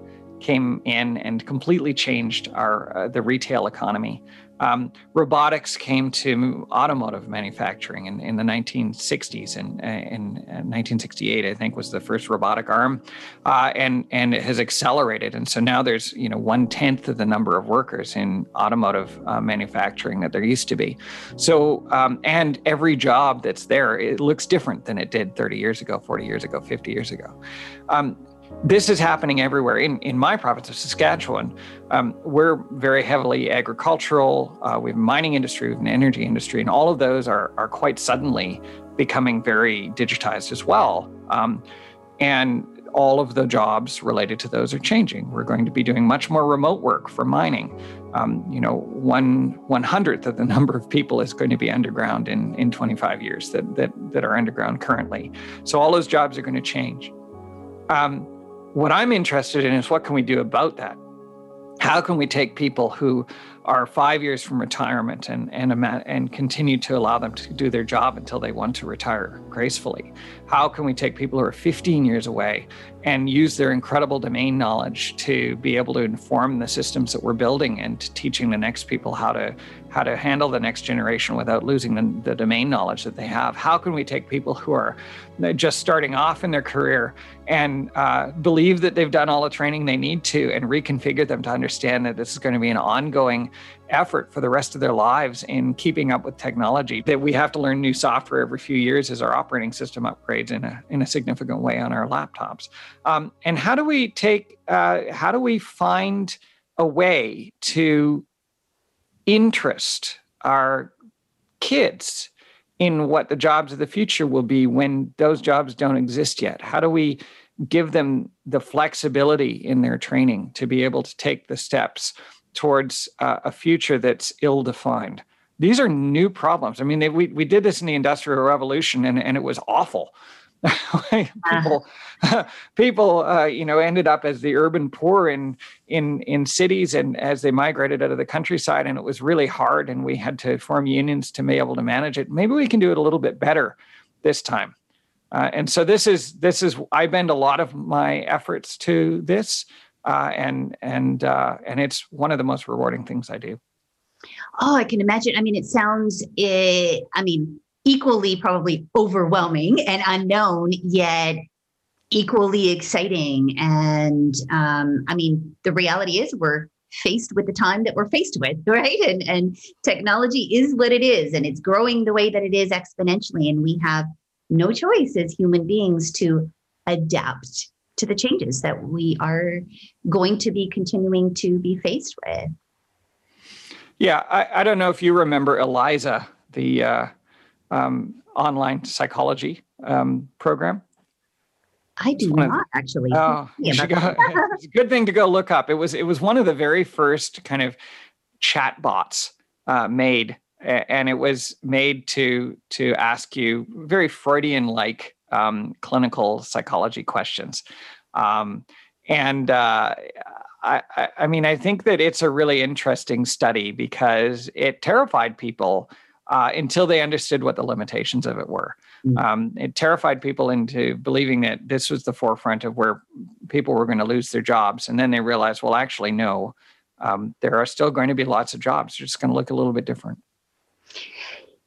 came in and completely changed our uh, the retail economy. Um, robotics came to automotive manufacturing in, in the 1960s, and in, in 1968, I think, was the first robotic arm, uh, and and it has accelerated. And so now there's you know one tenth of the number of workers in automotive uh, manufacturing that there used to be. So um, and every job that's there, it looks different than it did 30 years ago, 40 years ago, 50 years ago. Um, this is happening everywhere. In, in my province of Saskatchewan, um, we're very heavily agricultural. Uh, we have a mining industry, we have an energy industry, and all of those are, are quite suddenly becoming very digitized as well. Um, and all of the jobs related to those are changing. We're going to be doing much more remote work for mining. Um, you know, one one hundredth of the [LAUGHS] number of people is going to be underground in in 25 years that that that are underground currently. So all those jobs are going to change. Um, what I'm interested in is what can we do about that? How can we take people who are five years from retirement and and and continue to allow them to do their job until they want to retire gracefully? How can we take people who are 15 years away and use their incredible domain knowledge to be able to inform the systems that we're building and teaching the next people how to how to handle the next generation without losing the, the domain knowledge that they have. How can we take people who are just starting off in their career and uh, believe that they've done all the training they need to and reconfigure them to understand that this is going to be an ongoing effort for the rest of their lives in keeping up with technology? That we have to learn new software every few years as our operating system upgrades in a, in a significant way on our laptops. Um, and how do we take uh, how do we find a way to interest our kids in what the jobs of the future will be when those jobs don't exist yet how do we give them the flexibility in their training to be able to take the steps towards uh, a future that's ill defined. These are new problems. I mean, they, we, we did this in the Industrial Revolution and, and it was awful. [LAUGHS] people, uh [LAUGHS] people, uh, you know, ended up as the urban poor in in in cities, and as they migrated out of the countryside, and it was really hard, and we had to form unions to be able to manage it. Maybe we can do it a little bit better this time. Uh, and so this is this is I bend a lot of my efforts to this uh, and and uh, and it's one of the most rewarding things I do. Oh, I can imagine. I mean, it sounds. Eh, I mean, equally probably overwhelming and unknown, yet equally exciting. And um, I mean, the reality is we're faced with the time that we're faced with, [LAUGHS] right? And and technology is what it is, and it's growing the way that it is exponentially, and we have no choice as human beings to adapt to the changes that we are going to be continuing to be faced with. Yeah, I, I don't know if you remember Eliza, the uh, um, online psychology um, program. I do not of, actually. Oh, go, [LAUGHS] it's a good thing to go look up. It was it was one of the very first kind of chat bots uh, made, and it was made to to ask you very Freudian like um, clinical psychology questions. Um, and uh, I, I mean, I think that it's a really interesting study because it terrified people uh, until they understood what the limitations of it were. Mm-hmm. Um, it terrified people into believing that this was the forefront of where people were going to lose their jobs. And then they realized, well, actually, no, um, there are still going to be lots of jobs. They're just going to look a little bit different.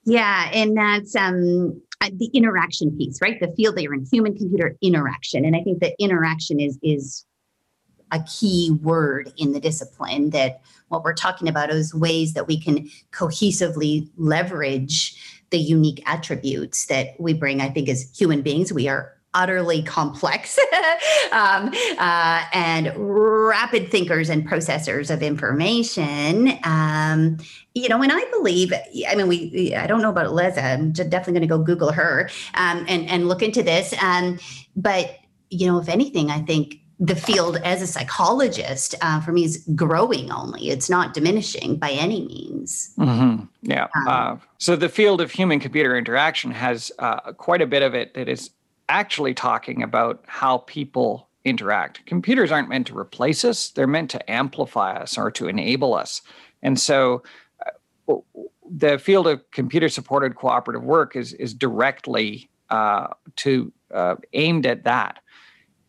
Yeah, and that's um, the interaction piece, right? The field that you're in, human computer interaction, and I think that interaction is is a key word in the discipline that what we're talking about is ways that we can cohesively leverage the unique attributes that we bring i think as human beings we are utterly complex [LAUGHS] um, uh, and rapid thinkers and processors of information. Um, you know, and I believe, I mean, we, I don't know about Liza, I'm definitely going to go Google her um, and, and look into this. Um, but, you know, if anything, I think the field as a psychologist uh, for me is growing only. It's not diminishing by any means. Mm-hmm. yeah. Um, uh, so the field of human computer interaction has uh, quite a bit of it that is actually talking about how people interact. Computers aren't meant to replace us. They're meant to amplify us or to enable us. And so uh, the field of computer supported cooperative work is is directly uh, to uh, aimed at that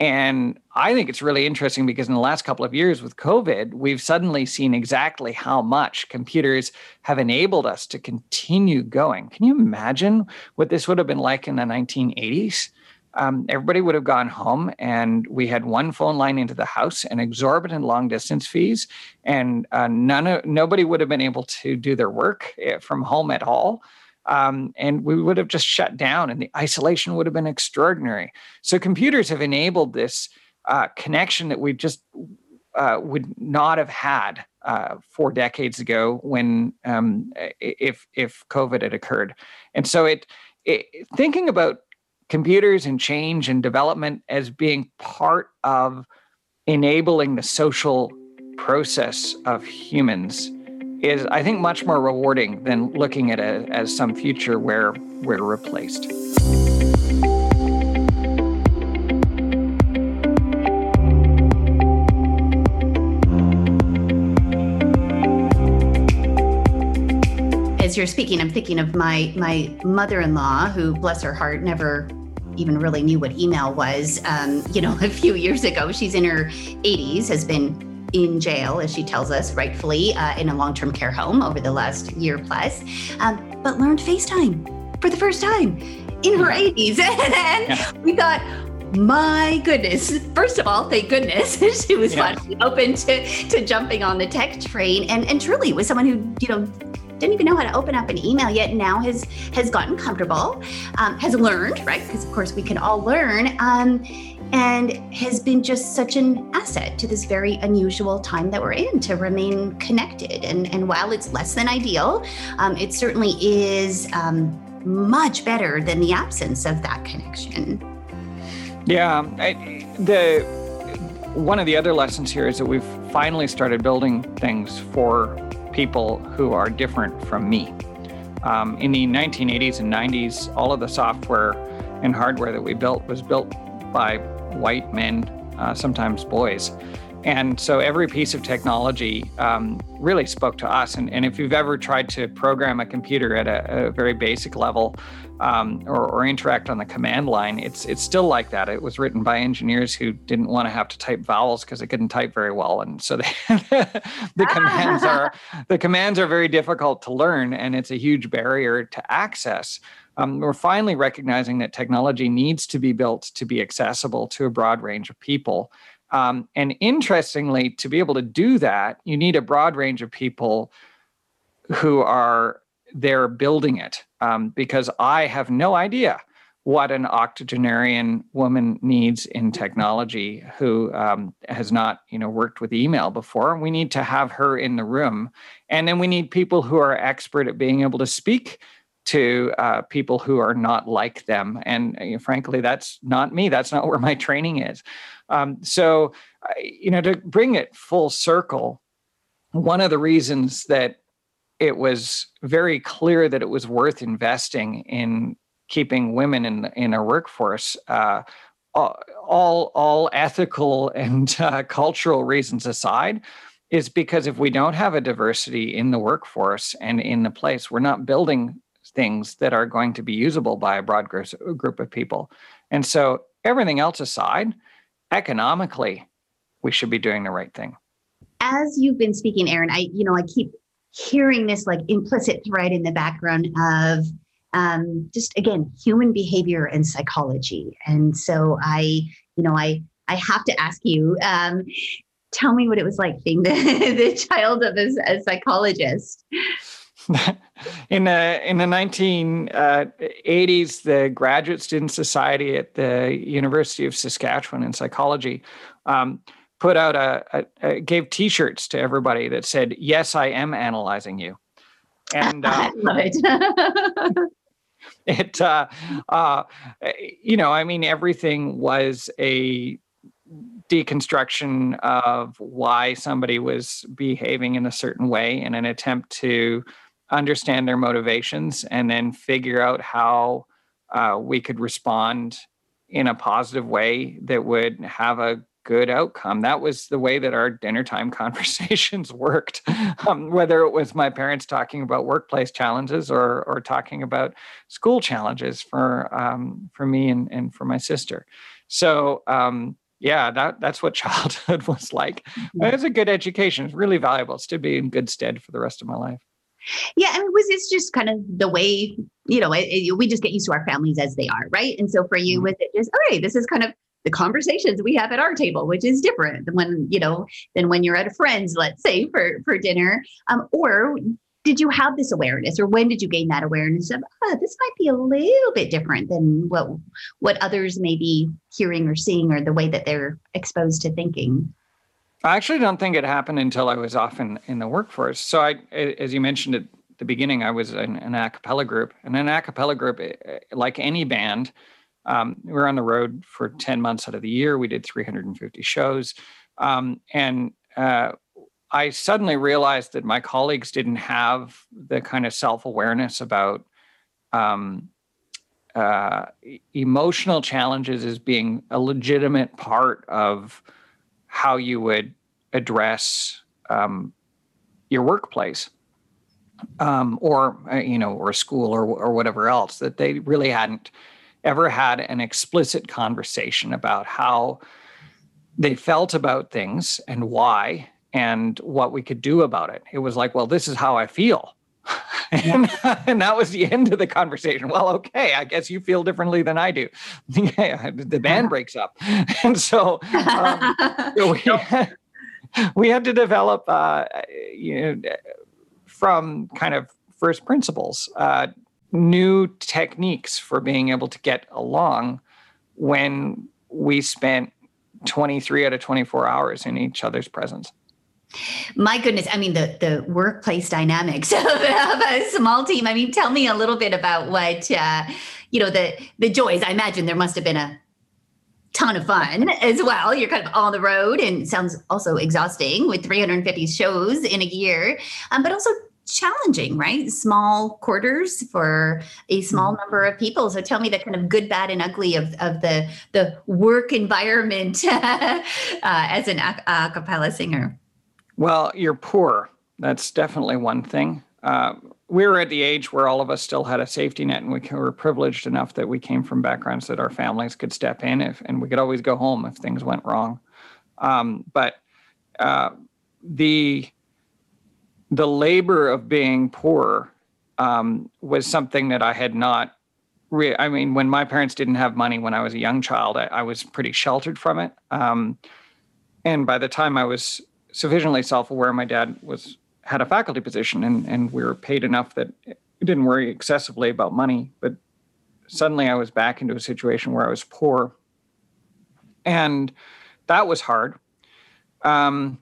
and I think it's really interesting because in the last couple of years with COVID, we've suddenly seen exactly how much computers have enabled us to continue going. Can you imagine what this would have been like in the 1980s? Um, everybody would have gone home and we had one phone line into the house and exorbitant long distance fees and uh, none of, nobody would have been able to do their work eh, from home at all um, and we would have just shut down and the isolation would have been extraordinary. So computers have enabled this uh, connection that we just uh, would not have had uh, four decades ago when um, if if covid had occurred. And so it, it thinking about computers and change and development as being part of enabling the social process of humans is, I think, much more rewarding than looking at it as some future where we're replaced. As you're speaking, I'm thinking of my my mother-in-law, who, bless her heart, never even really knew what email was. Um, you know, [LAUGHS] a few years ago, she's in her 80s, has been in jail, as she tells us, rightfully, uh, in a long term care home over the last year plus, um, but learned FaceTime for the first time in her 80s. [LAUGHS] and yeah. we thought, my goodness. First of all, thank goodness [LAUGHS] she was yeah. finally open to, to jumping on the tech train and, and truly was someone who, you know, didn't even know how to open up an email yet now has has gotten comfortable um, has learned right because of course we can all learn um, and has been just such an asset to this very unusual time that we're in to remain connected. And, and while it's less than ideal, um, it certainly is um, much better than the absence of that connection. Yeah, I, the one of the other lessons here is that we've finally started building things for people who are different from me. Um, in the 1980s and 90s, all of the software and hardware that we built was built by white men, uh, sometimes boys. And so every piece of technology um, really spoke to us. And, and, if you've ever tried to program a computer at a, a very basic level um, or, or, interact on the command line, it's it's still like that. It was written by engineers who didn't want to have to type vowels because they couldn't type very well, and so they, [LAUGHS] the commands are [LAUGHS] the commands are very difficult to learn, and it's a huge barrier to access. Um, we're finally recognizing that technology needs to be built to be accessible to a broad range of people. Um, and interestingly, to be able to do that, you need a broad range of people who are there building it. Um, because I have no idea what an octogenarian woman needs in technology who um, has not you know worked with email before we need to have her in the room and then we need people who are expert at being able to speak to uh, people who are not like them and uh, frankly that's not me that's not [LAUGHS] where my training is um, so you know to bring it full circle one of the reasons that it was very clear that it was worth investing in keeping women in in our workforce. Uh, all all ethical [LAUGHS] and uh, cultural reasons aside, is because if we don't have a diversity in the workforce and in the place, we're not building things that are going to be usable by a broad group of people. And so, everything else aside, economically, we should be doing the right thing. As you've been speaking, Aaron, I you know I keep hearing this like implicit thread in the background of um, just again human behavior and psychology and so i you know i i have to ask you um, tell me what it was like being the, [LAUGHS] the child of a, a psychologist [LAUGHS] in the in the 1980s uh, the graduate student society at the university of saskatchewan in psychology um, put out a, a, a, gave t-shirts to everybody that said yes i am analyzing you and uh, [LAUGHS] I love it. [LAUGHS] it uh, uh, you know i mean everything was a deconstruction of why somebody was behaving in a certain way in an attempt to understand their motivations and then figure out how uh, we could respond in a positive way that would have a good outcome. That was the way that our dinner time [LAUGHS] conversations worked. Um, whether it was my parents talking about workplace challenges or or talking about school challenges for um, for me and, and for my sister. So um, yeah, that that's what [LAUGHS] childhood was like. It was a good education. It's really valuable. It's to be in good stead for the rest of my life. Yeah, I mean, was this just kind of the way you know? It, it, we just get used to our families as they are, right? And so for you, mm-hmm. was it just all right? This is kind of the conversations we have at our table, which is different than when, you know, than when you're at a friend's, let's say, for, for dinner. Um, or did you have this awareness or when did you gain that awareness of oh, this might be a little bit different than what what others may be hearing or seeing or the way that they're exposed to thinking i actually don't think it happened until i was off in, in the workforce so i as you mentioned at the beginning i was in an a cappella group and an a cappella group eh, eh, like any band um, we were on the road for 10 months out of the year. We did 350 shows. Um, and uh, I suddenly realized that my colleagues didn't have the kind of self awareness about um, uh, emotional challenges as being a legitimate part of how you would address um, your workplace. Um, or uh, you know, or school, or or whatever else that they really hadn't ever had an explicit conversation about how they felt about things and why and what we could do about it. It was like, well, this is how I feel. [LAUGHS] and, and, that was the end of the conversation. Well, okay, I guess you feel differently than I do. [LAUGHS] Yeah, the band breaks up. [LAUGHS] And so um, we, had, we had to develop, uh, you know, from kind of first principles, uh, new techniques for being able to get along when we spent 23 out of 24 hours in each other's presence. My goodness, I mean the the workplace dynamics [LAUGHS] of, a small team. I mean, tell me a little bit about what uh, you know the the joys. I imagine there must have been a ton of fun [LAUGHS] as well. You're kind of on the road and sounds also exhausting with 350 shows in a year, um, but also challenging, right? Small quarters for a small mm-hmm. number of people. So tell me the kind of good, bad, and ugly of, of the the work environment [LAUGHS] uh, as an a, a, cappella singer. Well, you're poor. That's definitely one thing. Uh, we were at the age where all of us still had a safety net, and we were privileged enough that we came from backgrounds that our families could step in if, and we could always go home if things went wrong. Um, but uh, the the labor of being poor um, was something that I had not re- I mean, when my parents didn't have money when I was a young child, I, I was pretty sheltered from it. Um, and by the time I was sufficiently self-aware, my dad was had a faculty position, and and we were paid enough that didn't worry excessively about money. But suddenly, I was back into a situation where I was poor, and that was hard. Um,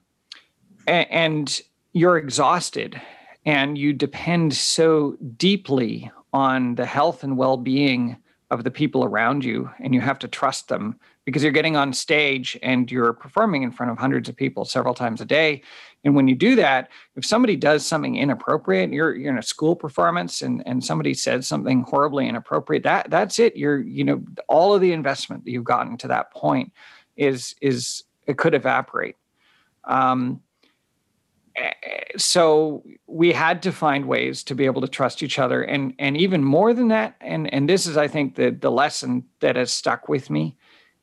and you're exhausted, and you depend so deeply on the health and well-being of the people around you and you have to trust them because you're getting on stage and you're performing in front of hundreds of people several times a day. And when you do that if somebody does something inappropriate you're you're in a school performance and and somebody says something horribly inappropriate that that's it. You're you know all of the investment that you've gotten to that point is is it could evaporate. Um, so we had to find ways to be able to trust each other. And and even more than that and and this is i think the the lesson that has stuck with me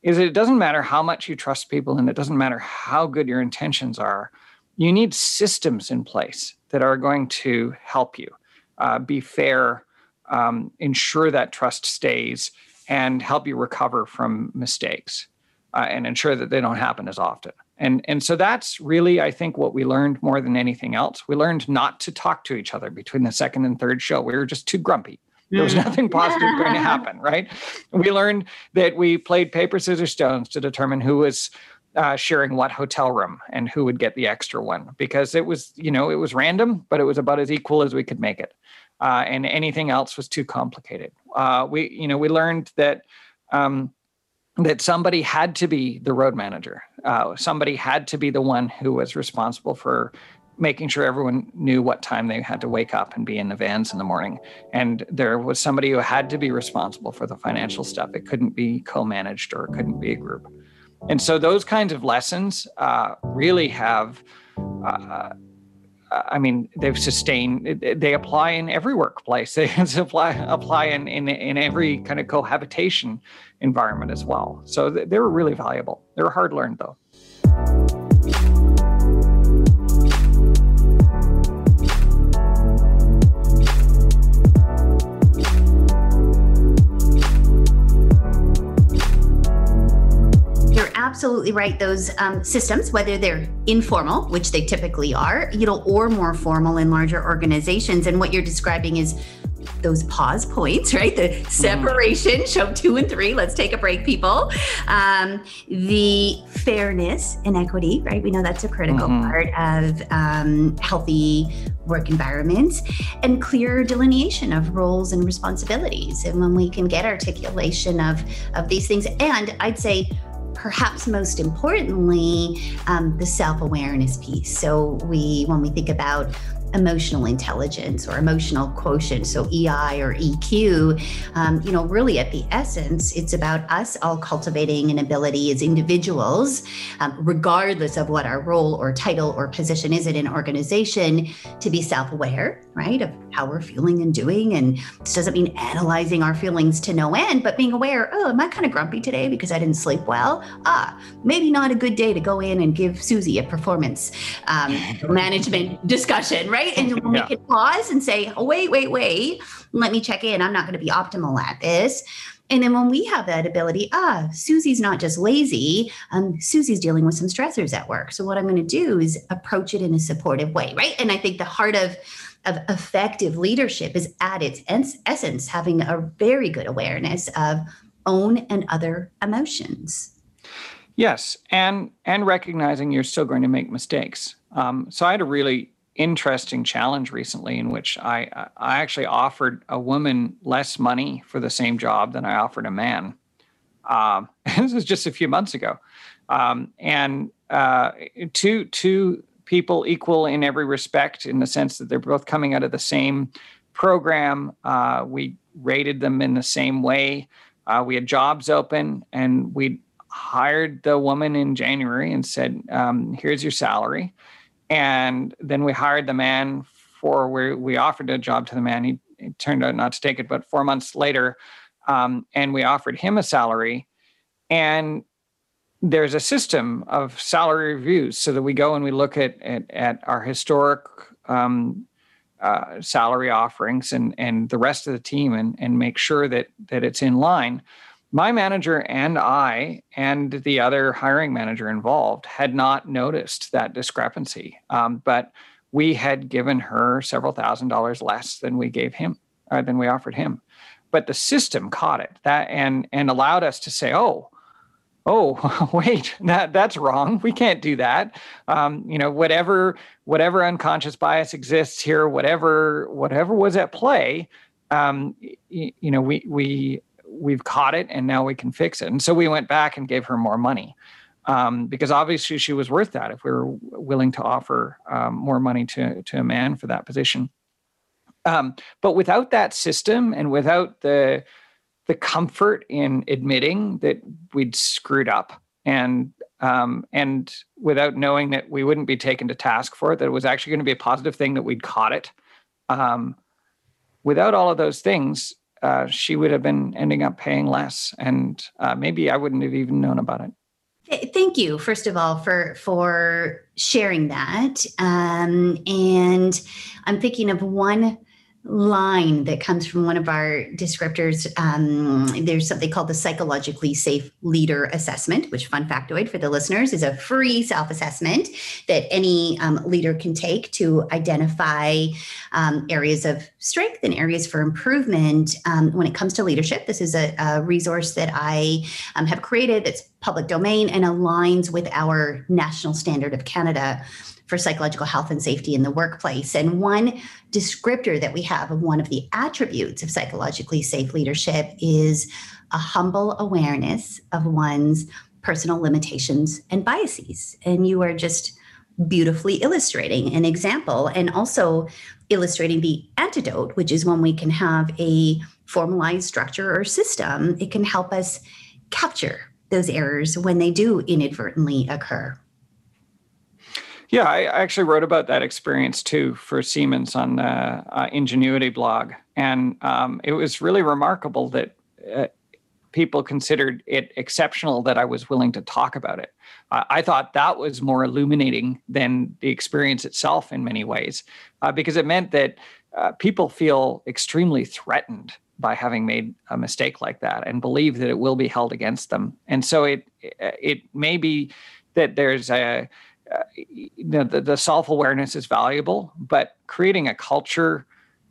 is it doesn't matter how much you trust people and it doesn't matter how good your intentions are you need systems in place that are going to help you uh, be fair um, ensure that trust stays and help you recover from mistakes uh, and ensure that they don't happen as often. And and so that's really i think what we learned more than anything else. We learned not to talk to each other between the second and third show. We were just too grumpy there was mm. nothing positive going to [LAUGHS] happen right we learned that we played paper scissors stones to determine who was uh, sharing what hotel room and who would get the extra one because it was you know it was random but it was about as equal as we could make it uh, and anything else was too complicated uh, we you know we learned that um, that somebody had to be the road manager. Uh, somebody had to be the one who was responsible for making sure everyone knew what time they had to wake up and be in the vans in the morning. And there was somebody who had to be responsible for the financial stuff. It couldn't be co managed or it couldn't be a group. And so those kinds of lessons uh, really have. Uh, I mean, they've sustained. They apply in every workplace. [LAUGHS] They apply apply in, in in every kind of cohabitation environment as well. So they were really valuable. They were hard learned though. Absolutely right. Those um, systems, whether they're informal, which they typically are, you know, or more formal in larger organizations, and what you're describing is those pause points, [LAUGHS] right? The separation, mm. show two and three. Let's take a break, people. Um, the fairness and equity, right? We know that's a critical mm-hmm. part of um, healthy work environments and clear delineation of roles and responsibilities. And when we can get articulation of, of these things, and I'd say perhaps most importantly, um, the self awareness piece. So, we, when we think about emotional intelligence or emotional quotient, so EI or EQ, um, you know, really at the essence, it's about us all cultivating an ability as individuals, um, regardless of what our role or title or position is in an organization, to be self aware, right, of how we're feeling and doing. And this doesn't mean analyzing our feelings to no end, but being aware, oh, am I kind of grumpy today because I didn't sleep well? Ah, maybe not a good day to go in and give Susie a performance um, [LAUGHS] management discussion, right? Right? And when yeah. we can pause and say, oh, wait, wait, wait, let me check in. I'm not going to be optimal at this. And then when we have that ability, ah, Susie's not just lazy, um, Susie's dealing with some stressors at work. So what I'm going to do is approach it in a supportive way, right? And I think the heart of of effective leadership is at its essence having a very good awareness of own and other emotions. Yes, and and recognizing you're still going to make mistakes. Um, so I had a really interesting challenge recently in which I I actually offered a woman less money for the same job than I offered a man. Um, [LAUGHS] this was just a few months ago, um, and uh, two two people equal in every respect in the sense that they're both coming out of the same program. Uh, we rated them in the same way. Uh, we had jobs open, and we hired the woman in January and said, um, "Here's your salary." And then we hired the man for where we offered a job to the man. He, turned out not to take it, but four months later, um, and we offered him a salary. And there's a system of salary reviews so that we go and we look at at, at our historic um, uh, salary offerings and and the rest of the team and and make sure that that it's in line my manager and I and the other hiring manager involved had not noticed that discrepancy. Um, but we had given her several thousand dollars less than we gave him, uh, than we offered him. But the system caught it that and and allowed us to say, oh, oh, [LAUGHS] wait, that that's wrong. We can't do that. Um, you know, whatever whatever unconscious bias exists here, whatever whatever was at play, um, you, you know, we we we've caught it and now we can fix it. And so we went back and gave her more money. Um, because obviously she was worth that if we were willing to offer um, more money to, to a man for that position. Um, but without that system and without the the comfort in admitting that we'd screwed up and um, and without knowing that we wouldn't be taken to task for it, that it was actually going to be a positive thing that we'd caught it. Um, without all of those things, uh, she would have been ending up paying less, and uh, maybe I wouldn't have even known about it. Thank you, first of all, for for sharing that. Um, and I'm thinking of one line that comes from one of our descriptors. Um, there's something called the psychologically safe leader assessment, which, fun factoid for the listeners, is a free self assessment that any um, leader can take to identify um, areas of strength and areas for improvement um, when it comes to leadership. This is a, a resource that I um, have created that's public domain and aligns with our national standard of Canada for psychological health and safety in the workplace. And one descriptor that we have of one of the attributes of psychologically safe leadership is a humble awareness of one's personal limitations and biases. And you are just beautifully illustrating an example and also illustrating the antidote, which is when we can have a formalized structure or system, it can help us capture those errors when they do inadvertently occur. Yeah, I actually wrote about that experience too for Siemens on the uh, Ingenuity blog, and um, it was really remarkable that uh, people considered it exceptional that I was willing to talk about it. Uh, I thought that was more illuminating than the experience itself in many ways, uh, because it meant that uh, people feel extremely threatened by having made a mistake like that and believe that it will be held against them. And so it it may be that there's a uh, the, the self awareness is valuable, but creating a culture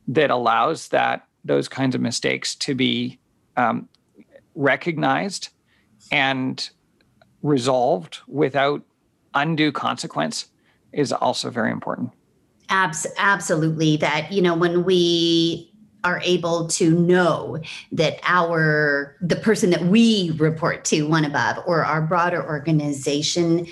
that allows that those kinds of mistakes to be um, recognized and resolved without undue consequence is also very important. Abs- absolutely. That, you know, when we are able to know that our the person that we report to one above or our broader organization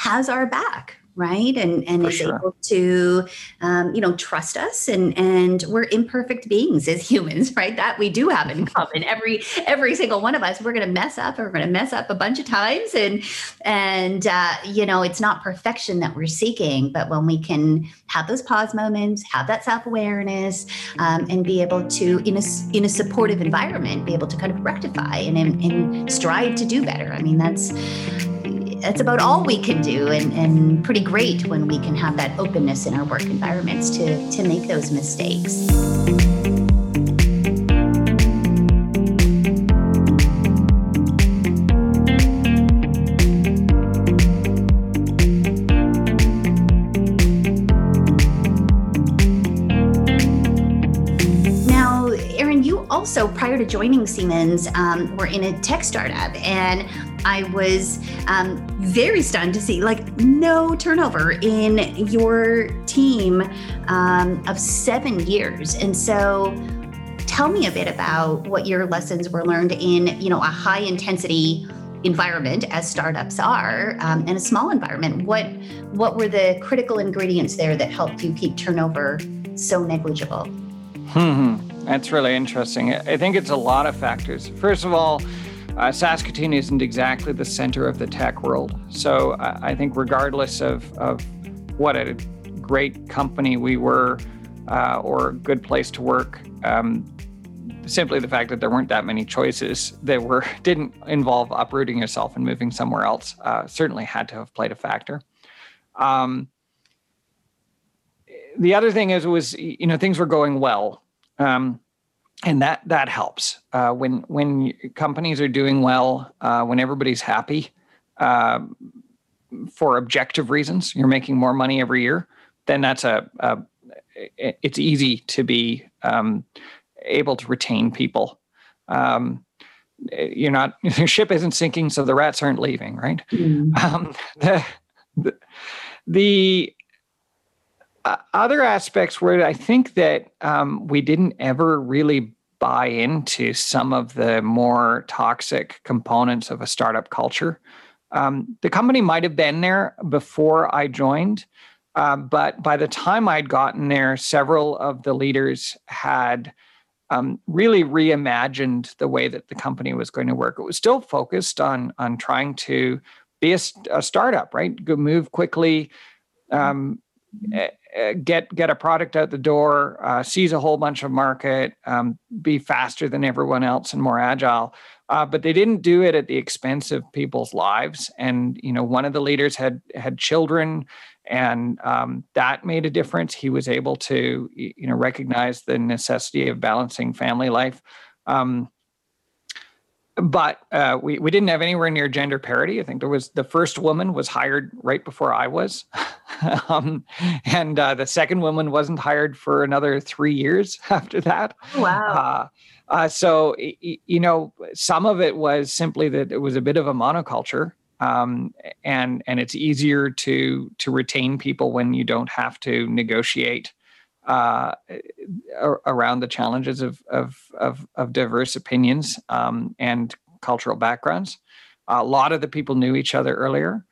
has our back right? And and For is sure. able to um, you know trust us and and we're imperfect beings as [LAUGHS] humans right? That we do have in common. [LAUGHS] Every every single one of us we're going to mess up or we're going to mess up a bunch of times and and uh, you know it's not perfection that we're seeking but when we can have those pause moments have that self-awareness um, and be able to in a in a supportive environment be able to kind of rectify and, and strive to do better. I mean that's that's about all we can do and, and pretty great when we can have that openness in our work environments to, to make those mistakes. Now, Aaron, you also prior to joining Siemens, um, were in a tech startup, and I was um, very stunned to see like no turnover in your team um, of seven years. And so, tell me a bit about what your lessons were learned in you know a high intensity environment as startups are um, a small environment. What what were the critical ingredients there that helped you keep turnover so negligible? Hmm. That's really interesting. I think it's a lot of factors. First of all uh, Saskatoon isn't exactly the center of the tech world. So I, think, regardless of, of what a great company we were uh, or a good place to work, um, simply the fact that there weren't that many choices that were [LAUGHS] didn't involve uprooting yourself and moving somewhere else uh, certainly had to have played a factor. Um, the other thing is was you know things were going well. Um, and that that helps uh, when when companies are doing well, uh, when everybody's happy uh, for objective reasons. You're making more money every year. Then that's a, a it's easy to be um, able to retain people. Um, you're not [LAUGHS] your ship isn't sinking, so the rats aren't leaving, right? Mm. Um, [LAUGHS] the, the, the uh, other aspects where I think that um, we didn't ever really buy into some of the more toxic components of a startup culture. Um, the company might have been there before I joined, uh, but by the time I'd gotten there, several of the leaders had um, really reimagined the way that the company was going to work. It was still focused on on trying to be a, a startup, right? Move quickly, um, get get a product out the door, uh, seize a whole bunch of market, um, be faster than everyone else and more agile. Uh, but they didn't do it at the expense of people's lives. And you know, one of the leaders had had children, and um, that made a difference. He was able to you know recognize the necessity of balancing family life. Um, but uh, we we didn't have anywhere near gender parity. I think there was the first woman was hired right before I was, [LAUGHS] um, and uh, the second woman wasn't hired for another three years [LAUGHS] after that. Oh, wow. Uh, uh, so you know, some of it was simply that it was a bit of a monoculture, um, and and it's easier to to retain people when you don't have to negotiate uh, around the challenges of of of, of diverse opinions um, and cultural backgrounds. A lot of the people knew each other earlier,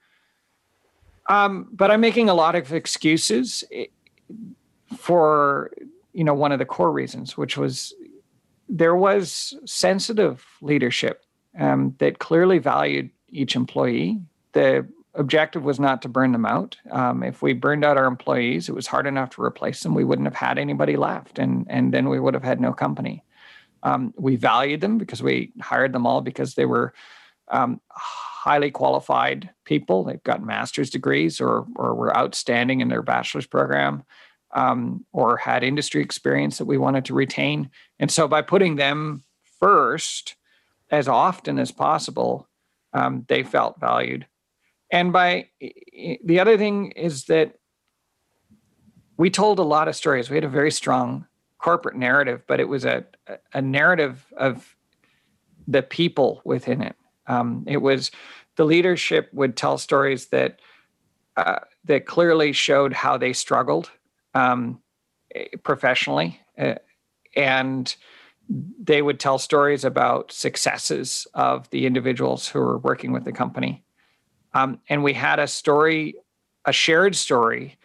um, but I'm making a lot of excuses eh, for you know one of the core reasons, which was there was sensitive leadership um, that clearly valued each employee. The objective was not to burn them out. Um, if we burned out our employees, it was hard enough to replace them. We wouldn't have had anybody left, and and then we would have had no company. Um, we valued them because we hired them all because they were um, highly qualified people. They've got master's degrees or or were outstanding in their bachelor's program. Um, or had industry experience that we wanted to retain. And so by putting them first as often as possible, um, they felt valued and by the other thing is that we told a lot of stories. We had a very strong corporate narrative, but it was a a narrative of the people within it. Um, it was the leadership would tell stories that uh, that clearly showed how they struggled um, professionally, uh, and they would tell stories about successes of the individuals who were working with the company. Um, and we had a story, a shared story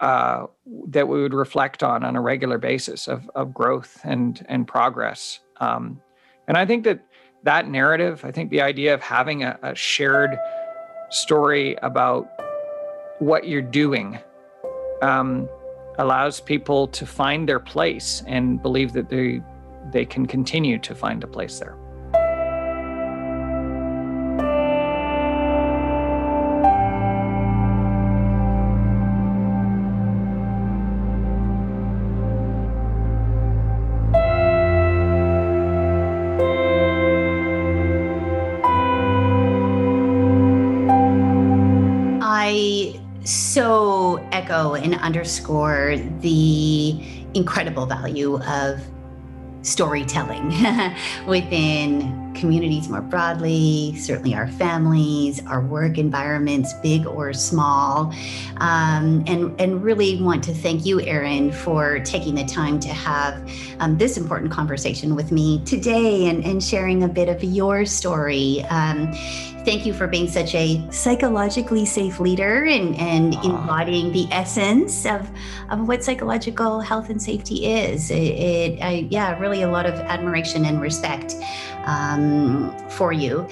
uh, that we would reflect on on a regular basis of, of growth and, and progress. Um, and I think that that narrative, I think the idea of having a, a shared story about what you're doing um, allows people to find their place and believe that they they can continue to find a place there. And underscore the incredible value of storytelling [LAUGHS] within communities more broadly, certainly our families, our work environments, big or small. Um, and, and really want to thank you, Aaron, for taking the time to have um, this important conversation with me today and, and sharing a bit of your story. Um, thank you for being such a psychologically safe leader and, and embodying the essence of, of what psychological health and safety is. It, it I, yeah, really a lot of admiration and respect um, for you.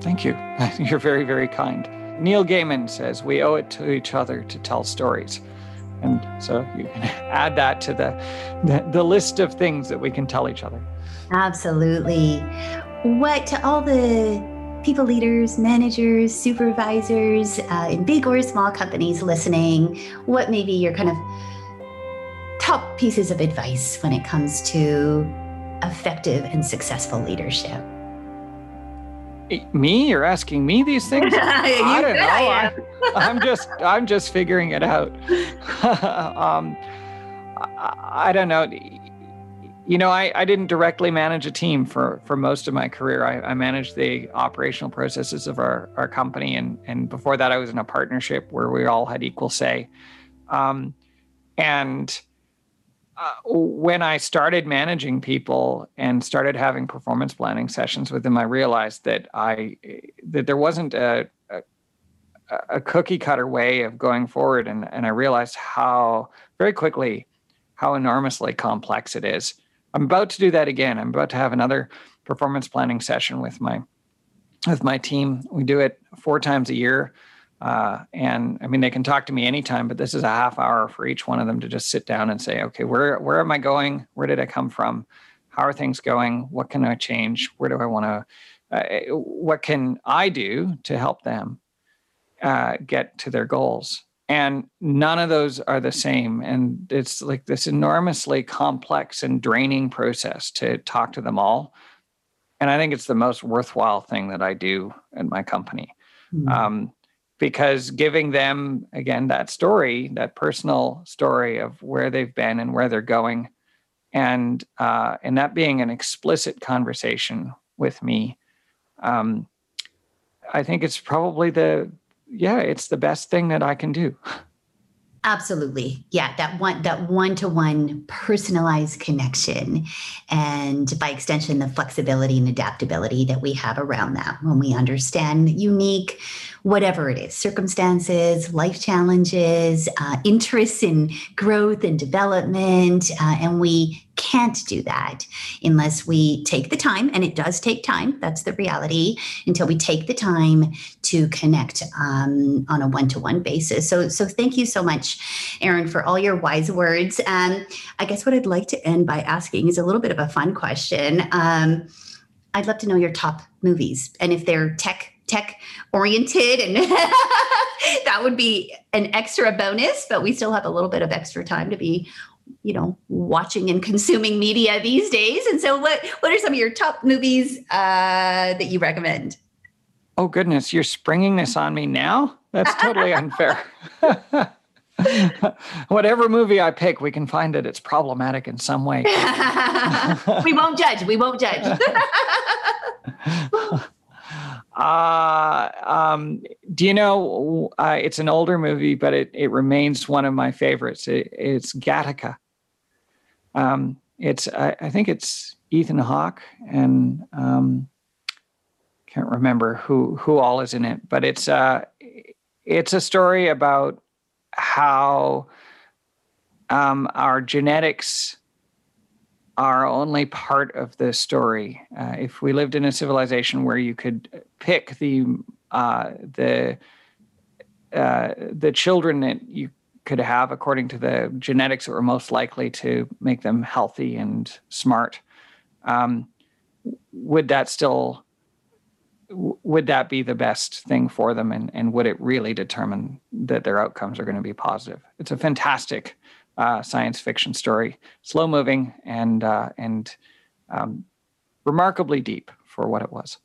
Thank you. [LAUGHS] You're very, very kind. Neil Gaiman says we owe it to each other to tell stories. And so you can [LAUGHS] add that to the, the, the list of things that we can tell each other. Absolutely. What to all the people leaders, managers, supervisors uh, in big or small companies listening, what maybe your kind of top pieces of advice when it comes to effective and successful leadership? Me? You're asking me these things? [LAUGHS] I don't know. I am just I'm just figuring it out. [LAUGHS] um, I, I, don't know. You know, I, I didn't directly manage a team for, for most of my career. I, I managed the operational processes of our, our company. And, and before that, I was in a partnership where we all had equal say. Um, and uh, when I started managing people and started having performance planning sessions with them, I realized that I that there wasn't a, a, a cookie cutter way of going forward, and and I realized how very quickly how enormously complex it is. I'm about to do that again. I'm about to have another performance planning session with my with my team. We do it four times a year. Uh, and I mean, they can talk to me anytime, but this is a half hour for each one of them to just sit down and say, okay, where where am I going? Where did I come from? How are things going? What can I change? Where do I want to? Uh, what can I do to help them uh, get to their goals? And none of those are the same. And it's like this enormously complex and draining process to talk to them all. And I think it's the most worthwhile thing that I do in my company. Mm-hmm. Um, because giving them again that story that personal story of where they've been and where they're going and uh, and that being an explicit conversation with me um, i think it's probably the yeah it's the best thing that i can do [LAUGHS] absolutely yeah that one that one-to-one personalized connection and by extension the flexibility and adaptability that we have around that when we understand unique whatever it is circumstances, life challenges, uh, interests in growth and development. Uh, and we can't do that unless we take the time, and it does take time. That's the reality until we take the time to connect um, on a one-to-one basis. So, so thank you so much, Aaron, for all your wise words. Um, I guess what I'd like to end by asking is a little bit of a fun question. Um, I'd love to know your top movies, and if they're tech tech oriented and [LAUGHS] that would be an extra bonus but we still have a little bit of extra time to be you know watching and consuming media these days and so what what are some of your top movies uh, that you recommend oh goodness you're springing this on me now that's totally unfair [LAUGHS] whatever movie i pick we can find that it's problematic in some way [LAUGHS] we won't judge we won't judge [LAUGHS] uh, um, do you know? Uh, it's an older movie, but it it remains one of my favorites. It, it's Gattaca. Um, it's I, I, think it's Ethan Hawke and um, can't remember who who all is in it, but it's uh, it's a story about how um, our genetics are only part of the story. Uh, if we lived in a civilization where you could pick the uh, the uh, the children that you could have according to the genetics that were most likely to make them healthy and smart, um, would that still would that be the best thing for them and, and would it really determine that their outcomes are going to be positive it's a fantastic uh, science fiction story, slow moving and uh, and um, remarkably deep for what it was.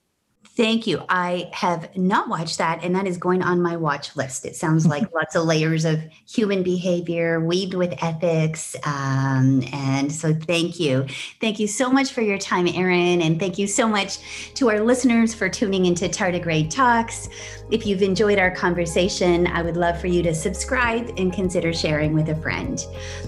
Thank you. I have not watched that, and that is going on my watch list. It sounds like [LAUGHS] lots of layers of human behavior weaved with ethics. Um, and so, thank you. Thank you so much for your time, Aaron. And thank you so much to our listeners for tuning into Tardigrade Talks. If you've enjoyed our conversation, I would love for you to subscribe and consider sharing with a friend.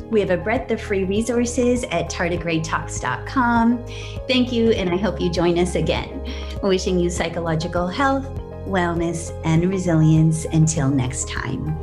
We have a breadth of free resources at tardigradetalks.com. Thank you, and I hope you join us again. Wishing you psychological health, wellness, and resilience until next time.